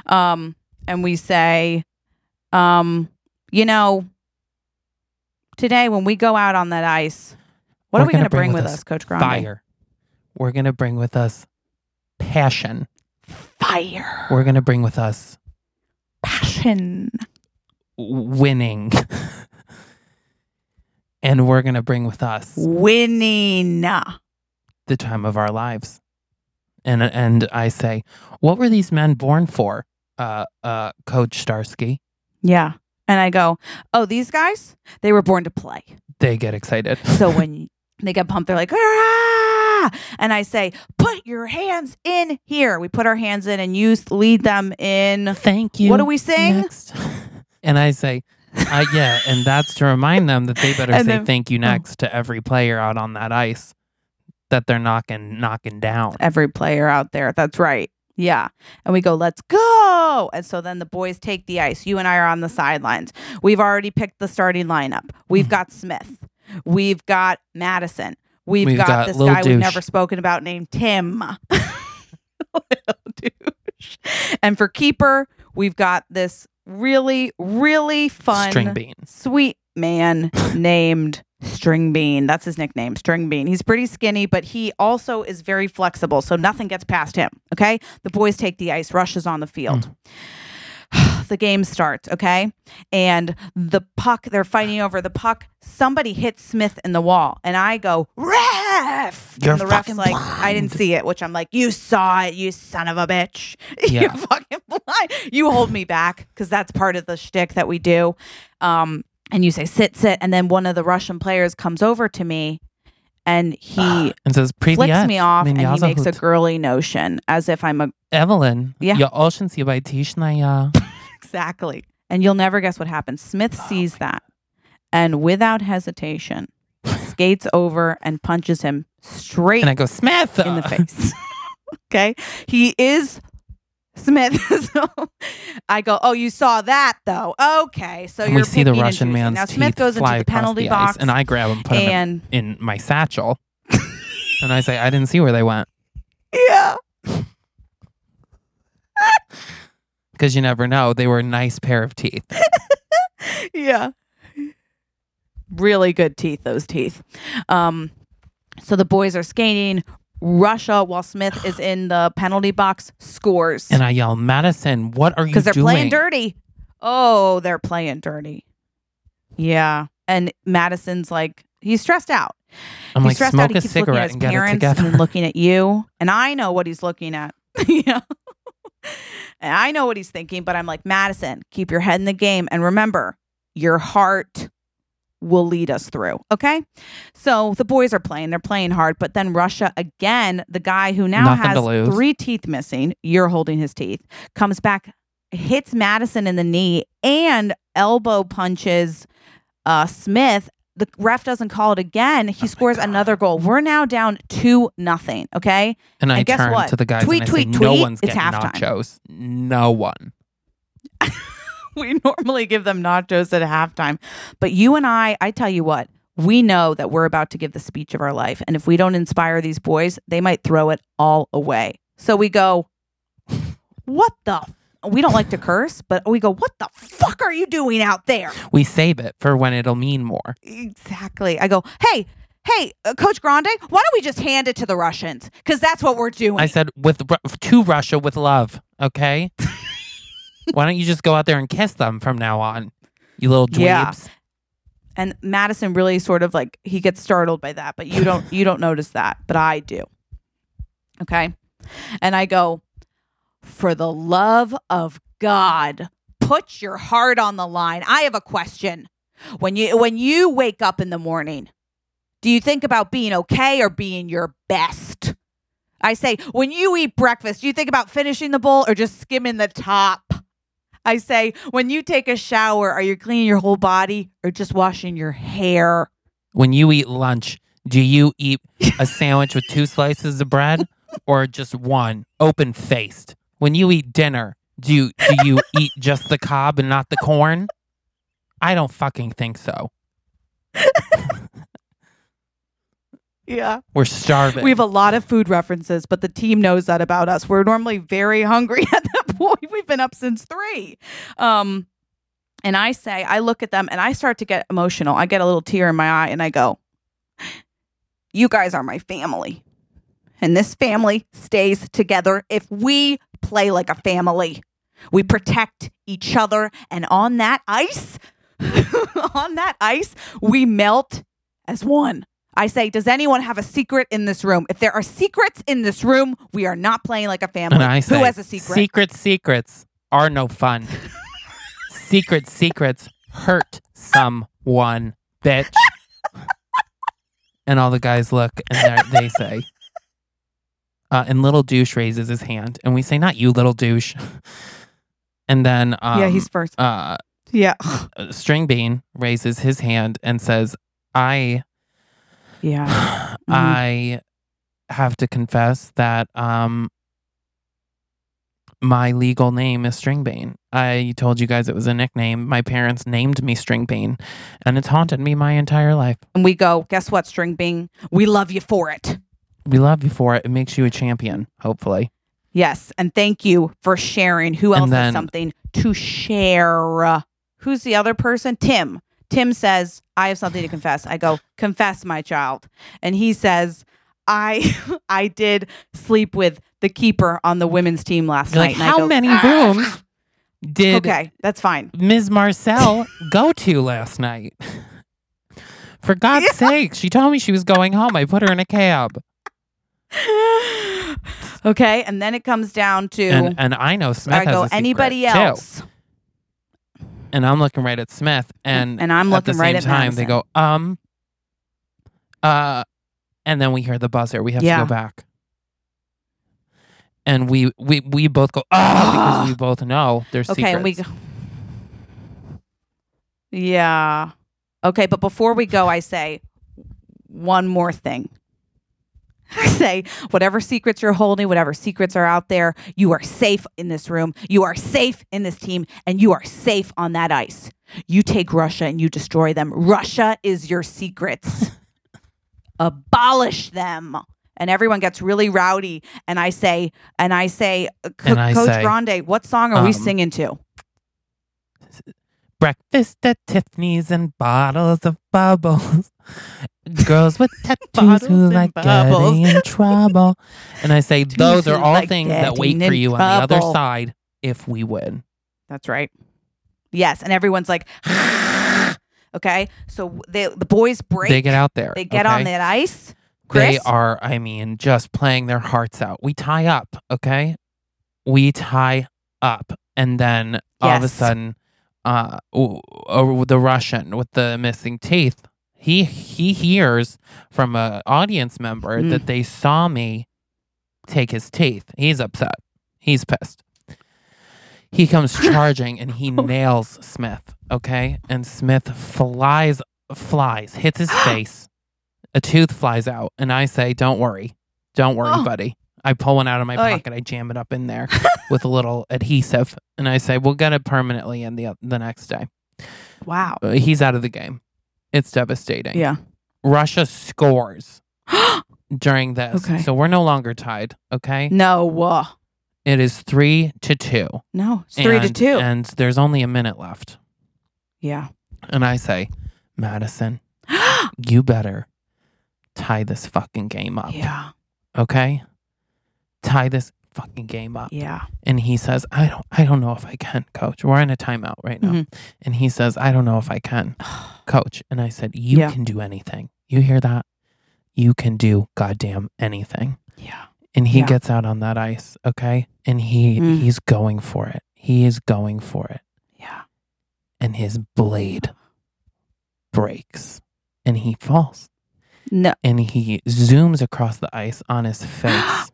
Um, and we say, um, you know, today when we go out on that ice, what We're are we gonna bring bring with us us, Coach Grande? Fire. We're gonna bring with us passion. Fire. We're gonna bring with us Passion. winning. and we're going to bring with us Winning. the time of our lives. And and I say, what were these men born for? Uh uh coach Starsky. Yeah. And I go, oh, these guys, they were born to play. They get excited. So when they get pumped, they're like, ah! And I say, put your hands in here. We put our hands in and you lead them in. Thank you. What do we sing? Next. And I say, uh, yeah, and that's to remind them that they better And say then- thank you next to every player out on that ice that they're knocking knocking down. Every player out there. That's right. Yeah. And we go, let's go. And so then the boys take the ice. You and I are on the sidelines. We've already picked the starting lineup. We've got Smith. We've got Madison. We've, We've got, got this guy we've never spoken about named Tim. And for keeper, we've got this really, really fun String bean, sweet man named String Bean. That's his nickname, String Bean. He's pretty skinny, but he also is very flexible, so nothing gets past him. Okay. The boys take the ice, rushes on the field. Mm the game starts, okay? And the puck, they're fighting over the puck. Somebody hits Smith in the wall, and I go, ref! You're and the ref's fucking like, I didn't blind. see it, which I'm like, you saw it, you son of a bitch. Yeah. You're fucking blind. You hold me back because that's part of the shtick that we do. Um, and you say, sit, sit. And then one of the Russian players comes over to me and he And says, flicks Привет, me off and he меня makes a зовут girly notion as if I'm a Evelyn. Yeah. Я очень симпатичная. Exactly. And you'll never guess what happens. Smith oh, sees that and without hesitation skates over and punches him straight And I go, Smith! in the face. okay. He is Smith. so I go, Oh, you saw that though. Okay. So you're we see the Russian man's Now Smith goes into the penalty the box ice, and I grab him, put him and in, in my satchel, and I say, I didn't see where they went yeah. Because you never know. They were a nice pair of teeth. yeah. Really good teeth, those teeth. Um, so the boys are skating. Russia, while Smith is in the penalty box, scores And I yell, Madison, what are you because they're playing dirty. Oh, they're playing dirty. Yeah, and Madison's like he's stressed out. I'm he's like, stressed smoke out. He a keeps looking at cigarette his and get it together. and looking at you, and I know what he's looking at. yeah. And I know what he's thinking, but I'm like, Madison, keep your head in the game. And remember, your heart will lead us through. Okay. So the boys are playing, they're playing hard. But then Russia, again, the guy who now Nothing has three teeth missing, you're holding his teeth, comes back, hits Madison in the knee, and elbow punches uh, Smith. The ref doesn't call it again. He oh scores another goal. We're now down two nothing. Okay. and I guess turn what? to the guys Tweet, and tweet, say, no one's It's getting halftime. nachos. No one. we normally give them nachos at halftime. But you and I, I tell you what, we know that we're about to give the speech of our life. And if we don't inspire these boys, they might throw it all away. So we go, what the? F-" We don't like to curse, but we go, what the fuck are you doing out there? We save it for when it'll mean more. Exactly. I go, hey, hey, uh, Coach Grande, why don't we just hand it to the Russians? Because that's what we're doing. I said with to Russia with love, okay? Why don't you just go out there and kiss them from now on? You little dweebs. Yeah. and Madison really sort of like he gets startled by that, but you don't you don't notice that, but I do. Okay? And I go, "For the love of God, put your heart on the line. I have a question. When you when you wake up in the morning, do you think about being okay or being your best?" I say, "When you eat breakfast, do you think about finishing the bowl or just skimming the top?" I say, when you take a shower, are you cleaning your whole body or just washing your hair? When you eat lunch, do you eat a sandwich with two slices of bread or just one, open faced? When you eat dinner, do you, do you eat just the cob and not the corn? I don't fucking think so. Yeah. We're starving. We have a lot of food references, but the team knows that about us. We're normally very hungry at that point. We've been up since three. Um, and I say, I look at them and I start to get emotional. I get a little tear in my eye and I go, You guys are my family. And this family stays together if we play like a family. We protect each other. And on that ice, on that ice, we melt as one. I say, does anyone have a secret in this room? If there are secrets in this room, we are not playing like a family. and I say, Who has a secret? Secret secrets are no fun. secret secrets hurt someone, bitch. and all the guys look and they say, uh, and little douche raises his hand, and we say, "Not you, little douche." and then, um, yeah, he's first. uh, Yeah. String Bean raises his hand and says, "I." Yeah. I have to confess that um my legal name is Stringbane. I told you guys it was a nickname. My parents named me Stringbane, and it's haunted me my entire life. And we go, guess what, String Bing? We love you for it. We love you for it. It makes you a champion, hopefully. Yes. And thank you for sharing. Who else then- has something to share? Who's the other person? Tim. Tim says, I have something to confess. I go, confess, my child. And he says, I I did sleep with the keeper on the women's team last You're night. like, how go, many ah! rooms did Okay, that's fine. Ms. Marcel go to last night? For God's sake, she told me she was going home. I put her in a cab. okay, and then it comes down to And, and I know Smith I go, anybody too. else? and I'm looking right at Smith, and And I'm at the looking right same at time they go, um, uh, and then we hear the buzzer. We have Yeah. to go back, and we we we both go ah because we both know there's Okay, and we go. Yeah. Okay, but before we go, I say one more thing. I say, whatever secrets you're holding, whatever secrets are out there, you are safe in this room. You are safe in this team, and you are safe on that ice. You take Russia and you destroy them. Russia is your secrets. Abolish them. And everyone gets really rowdy. And I say, and I say, uh, And I Coach say, Grande, what song are we um, singing to? breakfast at Tiffany's and bottles of bubbles. Girls with tattoos who and like bubbles. getting in trouble. And I say those are all like things that wait for you on the other side if we win. That's right. Yes, and everyone's like, okay. So they, the boys break. They get out there. They get on okay? that ice. They are, I mean, just playing their hearts out. We tie up, okay? We tie up, and then all of a sudden, uh, uh, the Russian with the missing teeth, he he hears from an audience member Mm. that they saw me take his teeth. He's upset. He's pissed. He comes charging and he nails Smith. Okay, and Smith flies, flies, hits his face. A tooth flies out, and I say, "Don't worry, don't worry, Oh. buddy. I pull one out of my Oy. pocket. I jam it up in there with a little adhesive, and I say, "We'll get it permanently in the the next day." Wow. Uh, He's out of the game. It's devastating. Yeah. Russia scores during this, Okay. so we're no longer tied. Okay, no. Uh, it is three to two. no. It's three to And- two. and there's only a minute left. yeah. And I say, Madison, you better tie this fucking game up. yeah. Okay? Tie this fucking game up. Yeah. And he says, I don't I don't know if I can, coach. We're in a timeout right now. Mhm. And he says, I don't know if I can, coach. And I said, You Yeah. can do anything. You hear that? You can do goddamn anything. Yeah. And he Yeah. gets out on that ice, okay? And he Mm. he's going for it. He is going for it. Yeah. And his blade breaks and he falls. No. and he zooms across the ice on his face,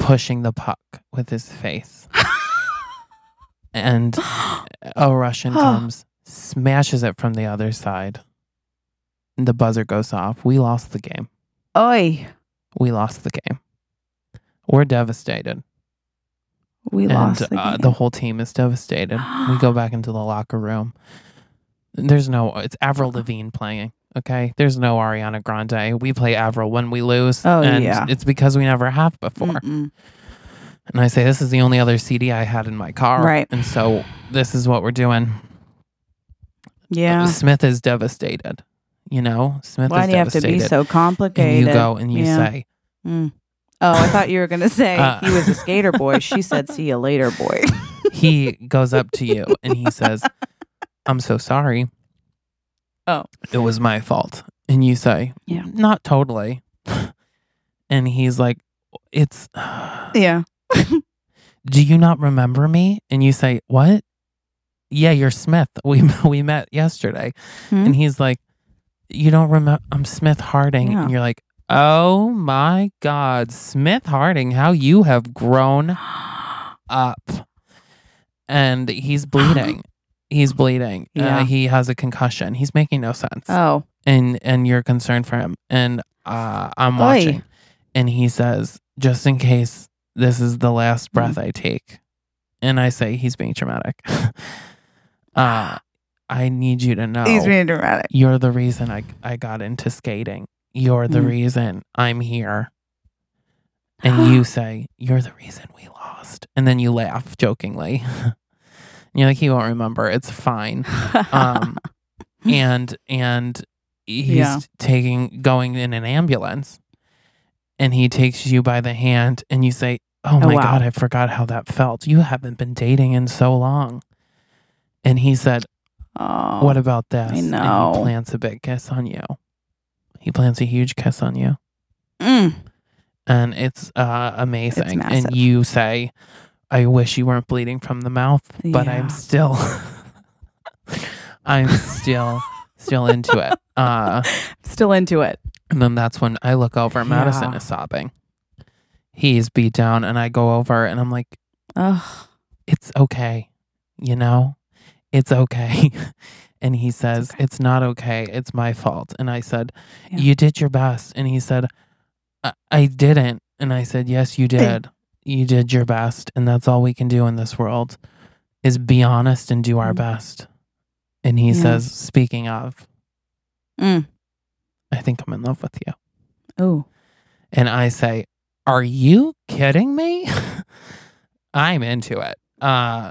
pushing the puck with his face. And a Russian comes, smashes it from the other side. And the buzzer goes off. We lost the game. Oi. We lost the game. We're devastated. We and lost the uh, game. the whole team is devastated. we go back into the locker room. There's no, it's Avril Lavigne playing. Okay. There's no Ariana Grande. We play Avril when we lose. Oh, and yeah. It's because we never have before. Mm-mm. And I say, this is the only other CD I had in my car. Right. And so this is what we're doing. Yeah. Smith is devastated. You know, Smith Why is do you have to be so complicated? and you go and you Yeah. say, Mm. Oh, I thought you were going to say Uh, he was a skater boy. She said, see you later, boy. he goes up to you and he says, I'm so sorry. Oh. It was my fault. And you say, Yeah. Not totally. And he's like, It's, yeah. do you not remember me? And you say, What? Yeah, you're Smith. We, we met yesterday. Hmm? And he's like, You don't remember? I'm Smith Harding. Yeah. And you're like, Oh my God, Smith Harding, how you have grown up. And he's bleeding. He's bleeding. Yeah. Uh, he has a concussion. He's making no sense. Oh. And and you're concerned for him. And uh, I'm Oy. watching. And he says, just in case this is the last breath Mm. I take. And I say, he's being dramatic. uh, I need you to know He's being dramatic. you're the reason I, I got into skating. You're the Mm. reason I'm here. And you say, You're the reason we lost. And then you laugh jokingly. you're like, He won't remember. It's fine. Um, and and he's Yeah. taking going in an ambulance and he takes you by the hand and you say, Oh Oh, my wow. God, I forgot how that felt. You haven't been dating in so long. And he said, oh. what about this? I And he plants a big kiss on you. He plants a huge kiss on you. Mm. And it's uh, amazing. massive. and you say, I wish you weren't bleeding from the mouth, but Yeah. I'm still, I'm still, still into it. Uh, Still into it. and then that's when I look over, Madison Yeah. is sobbing. He's beat down, and I go over and I'm like, Ugh. it's okay. You know, it's okay. and he says, okay. it's not okay. It's my fault. And I said, Yeah. you did your best. And he said, I, I didn't. And I said, yes, you did. You did your best. And that's all we can do in this world is be honest and do our Mm. best. And he Yeah. says, speaking of, Mm. I think I'm in love with you. Oh. And I say, are you kidding me? I'm into it. Uh,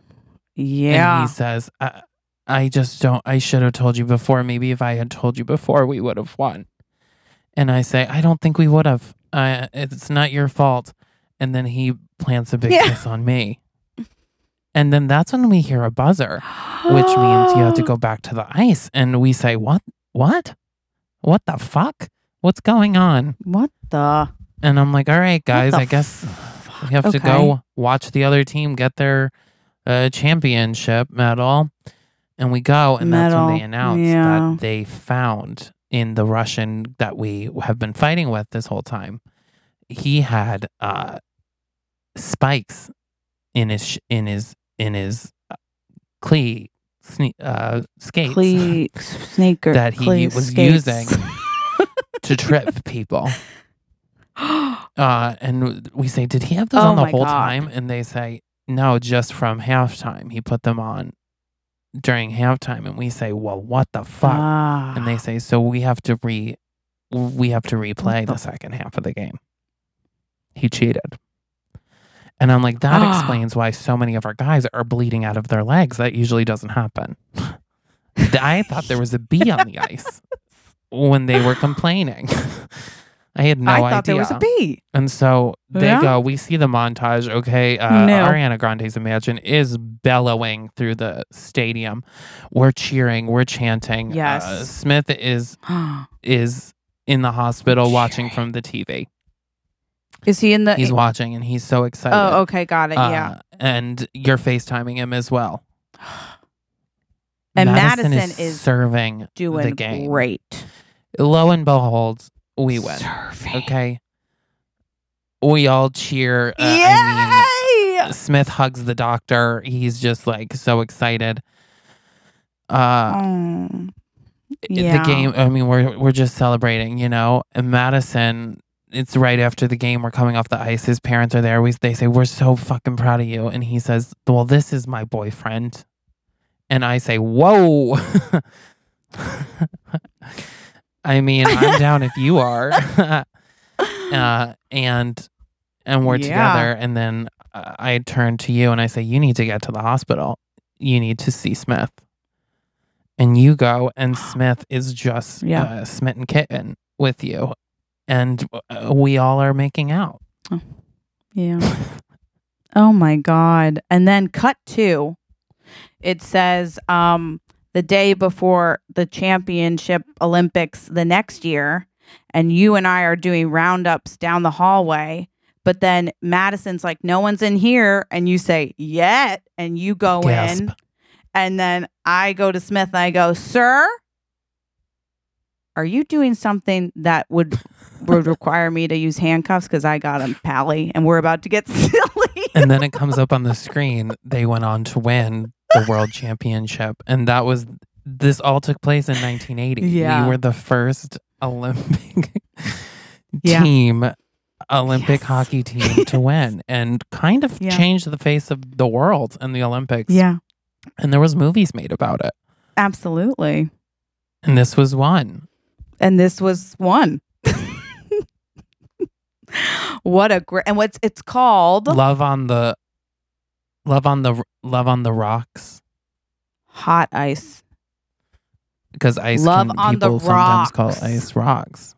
Yeah. And he says, I, I just don't, I should have told you before. Maybe if I had told you before, we would have won. And I say, I don't think we would have. Uh, it's not your fault. And then he plants a big Yeah. kiss on me. And then that's when we hear a buzzer, which means you have to go back to the ice. And we say, What? What? What the fuck? What's going on? What the? And I'm like, All right, guys, I guess fuck? we have to go watch the other team get their uh, championship medal. And we go, and that's when they announce yeah. that they found in the Russian that we have been fighting with this whole time. He had uh, spikes in his sh- in his in his uh, clee sne- uh, skates Cle- sneaker that he cle- was skates. using to trip people. Uh, and we say, did he have those Oh on the whole God. time? And they say, no, just from halftime. He put them on during halftime. And we say, well, what the fuck? Ah. and they say, so we have to re, we have to replay the- the second half of the game. He cheated. And I'm like, that explains why so many of our guys are bleeding out of their legs. That usually doesn't happen. I thought there was a bee on the ice when they were complaining. I had no I idea. thought there was a bee. And so they Yeah? go, we see the montage. Okay. Uh, No. Ariana Grande's Imagine is bellowing through the stadium. We're cheering. We're chanting. Yes. Uh, Smith is is in the hospital watching from the TV. Is he in the? He's watching and he's so excited. oh, okay, got it. yeah. Uh, and you're FaceTiming him as well. And Madison, Madison is, is serving the game. great. Lo and behold, we win. Serving. Okay. We all cheer. Uh, I mean, Smith hugs the doctor. He's just like so excited. Uh Oh. the game I mean we're we're just celebrating, you know. And Madison it's right after the game. We're coming off the ice. His parents are there. We they say we're so fucking proud of you, and he says, "Well, this is my boyfriend," and I say, "Whoa." I mean, I'm down if you are. uh, and and we're Yeah. together, and then uh, I turn to you and I say, "You need to get to the hospital. You need to see Smith." And you go, and Smith is just Yeah. uh, smitten kitten with you, and uh, we all are making out. Yeah. oh my god. And then cut two. It says um the day before the championship Olympics the next year and you and I are doing roundups down the hallway. But then Madison's like, no one's in here. And you say, yet. And you go Gasp. in. And then I go to Smith and I go, sir, are you doing something that would would require me to use handcuffs because I got a pally and we're about to get silly? and then it comes up on the screen. They went on to win the world championship, and that was this all took place in 1980. Yeah. We were the first Olympic Yeah. team, Olympic Yes. hockey team to win, and kind of Yeah. changed the face of the world and the Olympics. yeah, and there was movies made about it, absolutely. and this was one. And this was one. What a great and what's it's called Love on the, love on the, love on the rocks. hot ice. Because ice Love can, on the people sometimes call ice rocks.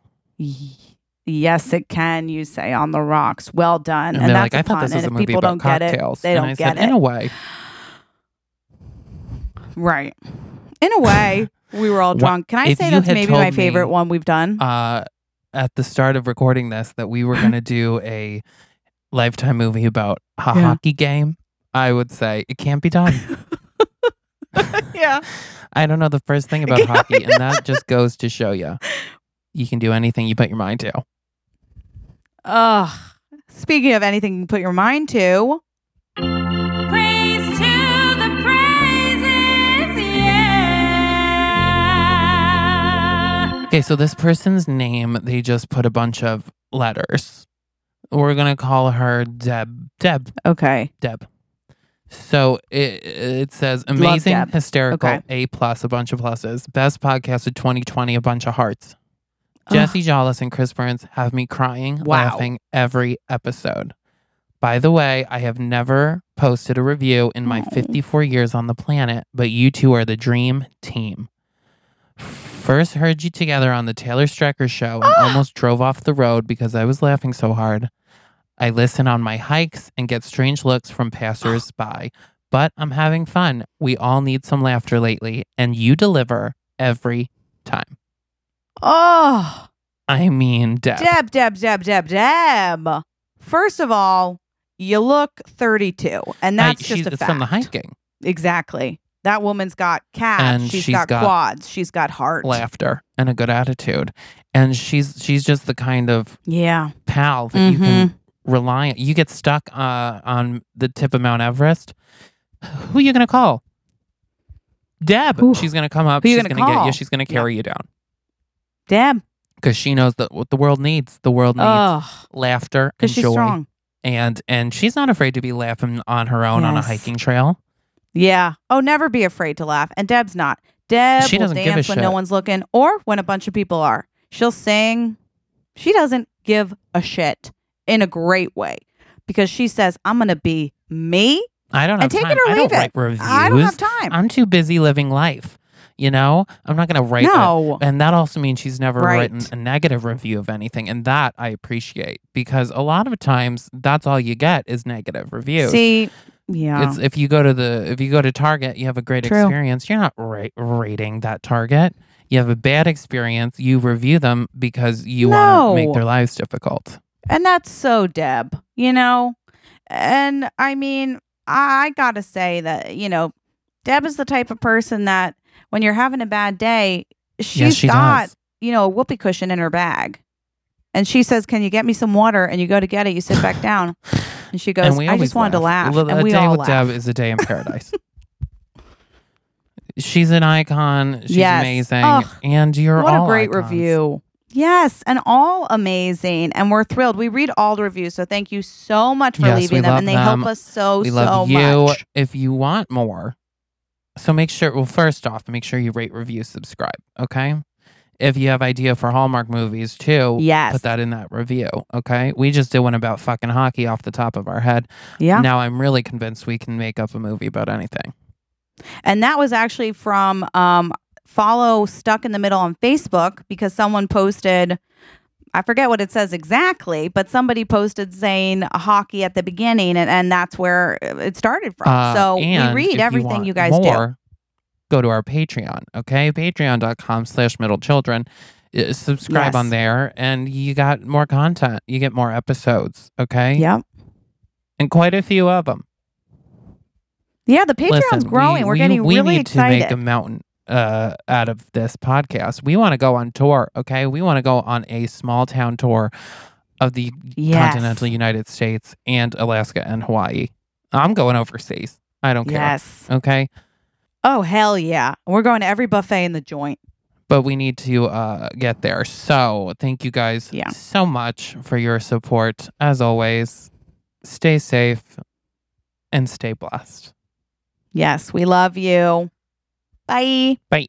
Yes, it can. You say on the rocks. Well done. And, And, that's like, I a thought pun. this was a if movie people about don't get it, they and don't I get said, it. in a way. right. In a way, we were all drunk. Can I if say that's maybe my favorite me, one we've done? uh, at the start of recording this that we were going to do a lifetime movie about a Yeah. hockey game, I would say it can't be done. yeah. I don't know the first thing about hockey, and that just goes to show you you can do anything you put your mind to. Ugh. Speaking of anything you put your mind to, Okay, so this person's name, they just put a bunch of letters. We're going to call her Deb. Deb. okay. Deb. So it, it says amazing, hysterical, Okay. A plus, a bunch of pluses. Best podcast of 2020, a bunch of hearts. Jessie Jollis and Chris Burns have me crying, Wow. laughing every episode. By the way, I have never posted a review in my Oh. 54 years on the planet, but you two are the dream team. First heard you together on the Taylor Strecker show and ah! almost drove off the road because I was laughing so hard. I listen on my hikes and get strange looks from passers-by, but I'm having fun. We all need some laughter lately, and you deliver every time. Oh, I mean, Deb. Deb, Deb, Deb, Deb, Deb. First of all, you look 32, and I- that's just a fact. from the hiking. Exactly. That woman's got calves. And she's she's got, got quads. She's got heart. laughter and a good attitude and she's she's just the kind of Yeah. pal that you can Mm-hmm. rely on you get stuck uh, on the tip of mount everest who are you gonna call deb Who- she's gonna come up who she's gonna gonna, get you she's gonna carry you down Deb. because she knows that what the world needs. The world needs Oh, laughter and she's joy, strong. and and she's not afraid to be laughing on her own on a hiking trail. Yeah. Oh, never be afraid to laugh. And Deb's not. Deb She will a dance when no one's looking or when a bunch of people are. She'll sing. She doesn't give a shit in a great way because she says, I'm going to be me I don't have and take time. it or I don't leave it. write reviews. I don't have time. I'm too busy living life. You know, I'm not going to write. a- no. and that also means she's never Right. written a negative review of anything, and that I appreciate because a lot of times that's all you get is negative reviews. See, yeah. It's if you go to the if you go to Target, you have a great True. experience. You're not ra- rating that Target. You have a bad experience. You review them because you want to make their lives difficult. And that's so Deb, you know? And I mean, I got to say that, you know, Deb is the type of person that when you're having a bad day, she's yes, she got, does. you know, a whoopee cushion in her bag. And she says, Can you get me some water? And you go to get it, you sit back down. And she goes, and I just wanted to laugh. Well, And a we day all with laugh. Deb is a day in paradise. She's an icon. She's Yes. amazing, and you're what all a great icons. review. Yes, and all amazing. And we're thrilled. We read all the reviews. So thank you so much for Yes, leaving them. And they them. help us so, we so love you. much. If you want more, so make sure. Well, first off, make sure you rate, review, subscribe. Okay. If you have idea for Hallmark movies too, Yes. put that in that review. Okay. We just did one about fucking hockey off the top of our head. Yeah. Now I'm really convinced we can make up a movie about anything. And that was actually from um, follow Stuck in the Middle on Facebook because someone posted, I forget what it says exactly, but somebody posted saying hockey at the beginning, and, and that's where it started from. Uh, so we read everything want you, guys do. Go to our Patreon, okay? Patreon.com slash middle children. Uh, Subscribe Yes. on there and you got more content. You get more episodes, okay? Yep. And quite a few of them. Yeah, the Patreon's Listen, growing. we, We're we- getting we really need excited. to make a mountain uh, out of this podcast. We want to go on tour, okay? We want to go on a small town tour of the yes. continental United States and Alaska and Hawaii. I'm going overseas. I don't care. Yes. Okay. Oh, hell yeah. We're going to every buffet in the joint. But we need to uh, get there. So thank you guys Yeah. so much for your support. As always, stay safe and stay blessed. Yes, we love you. Bye. The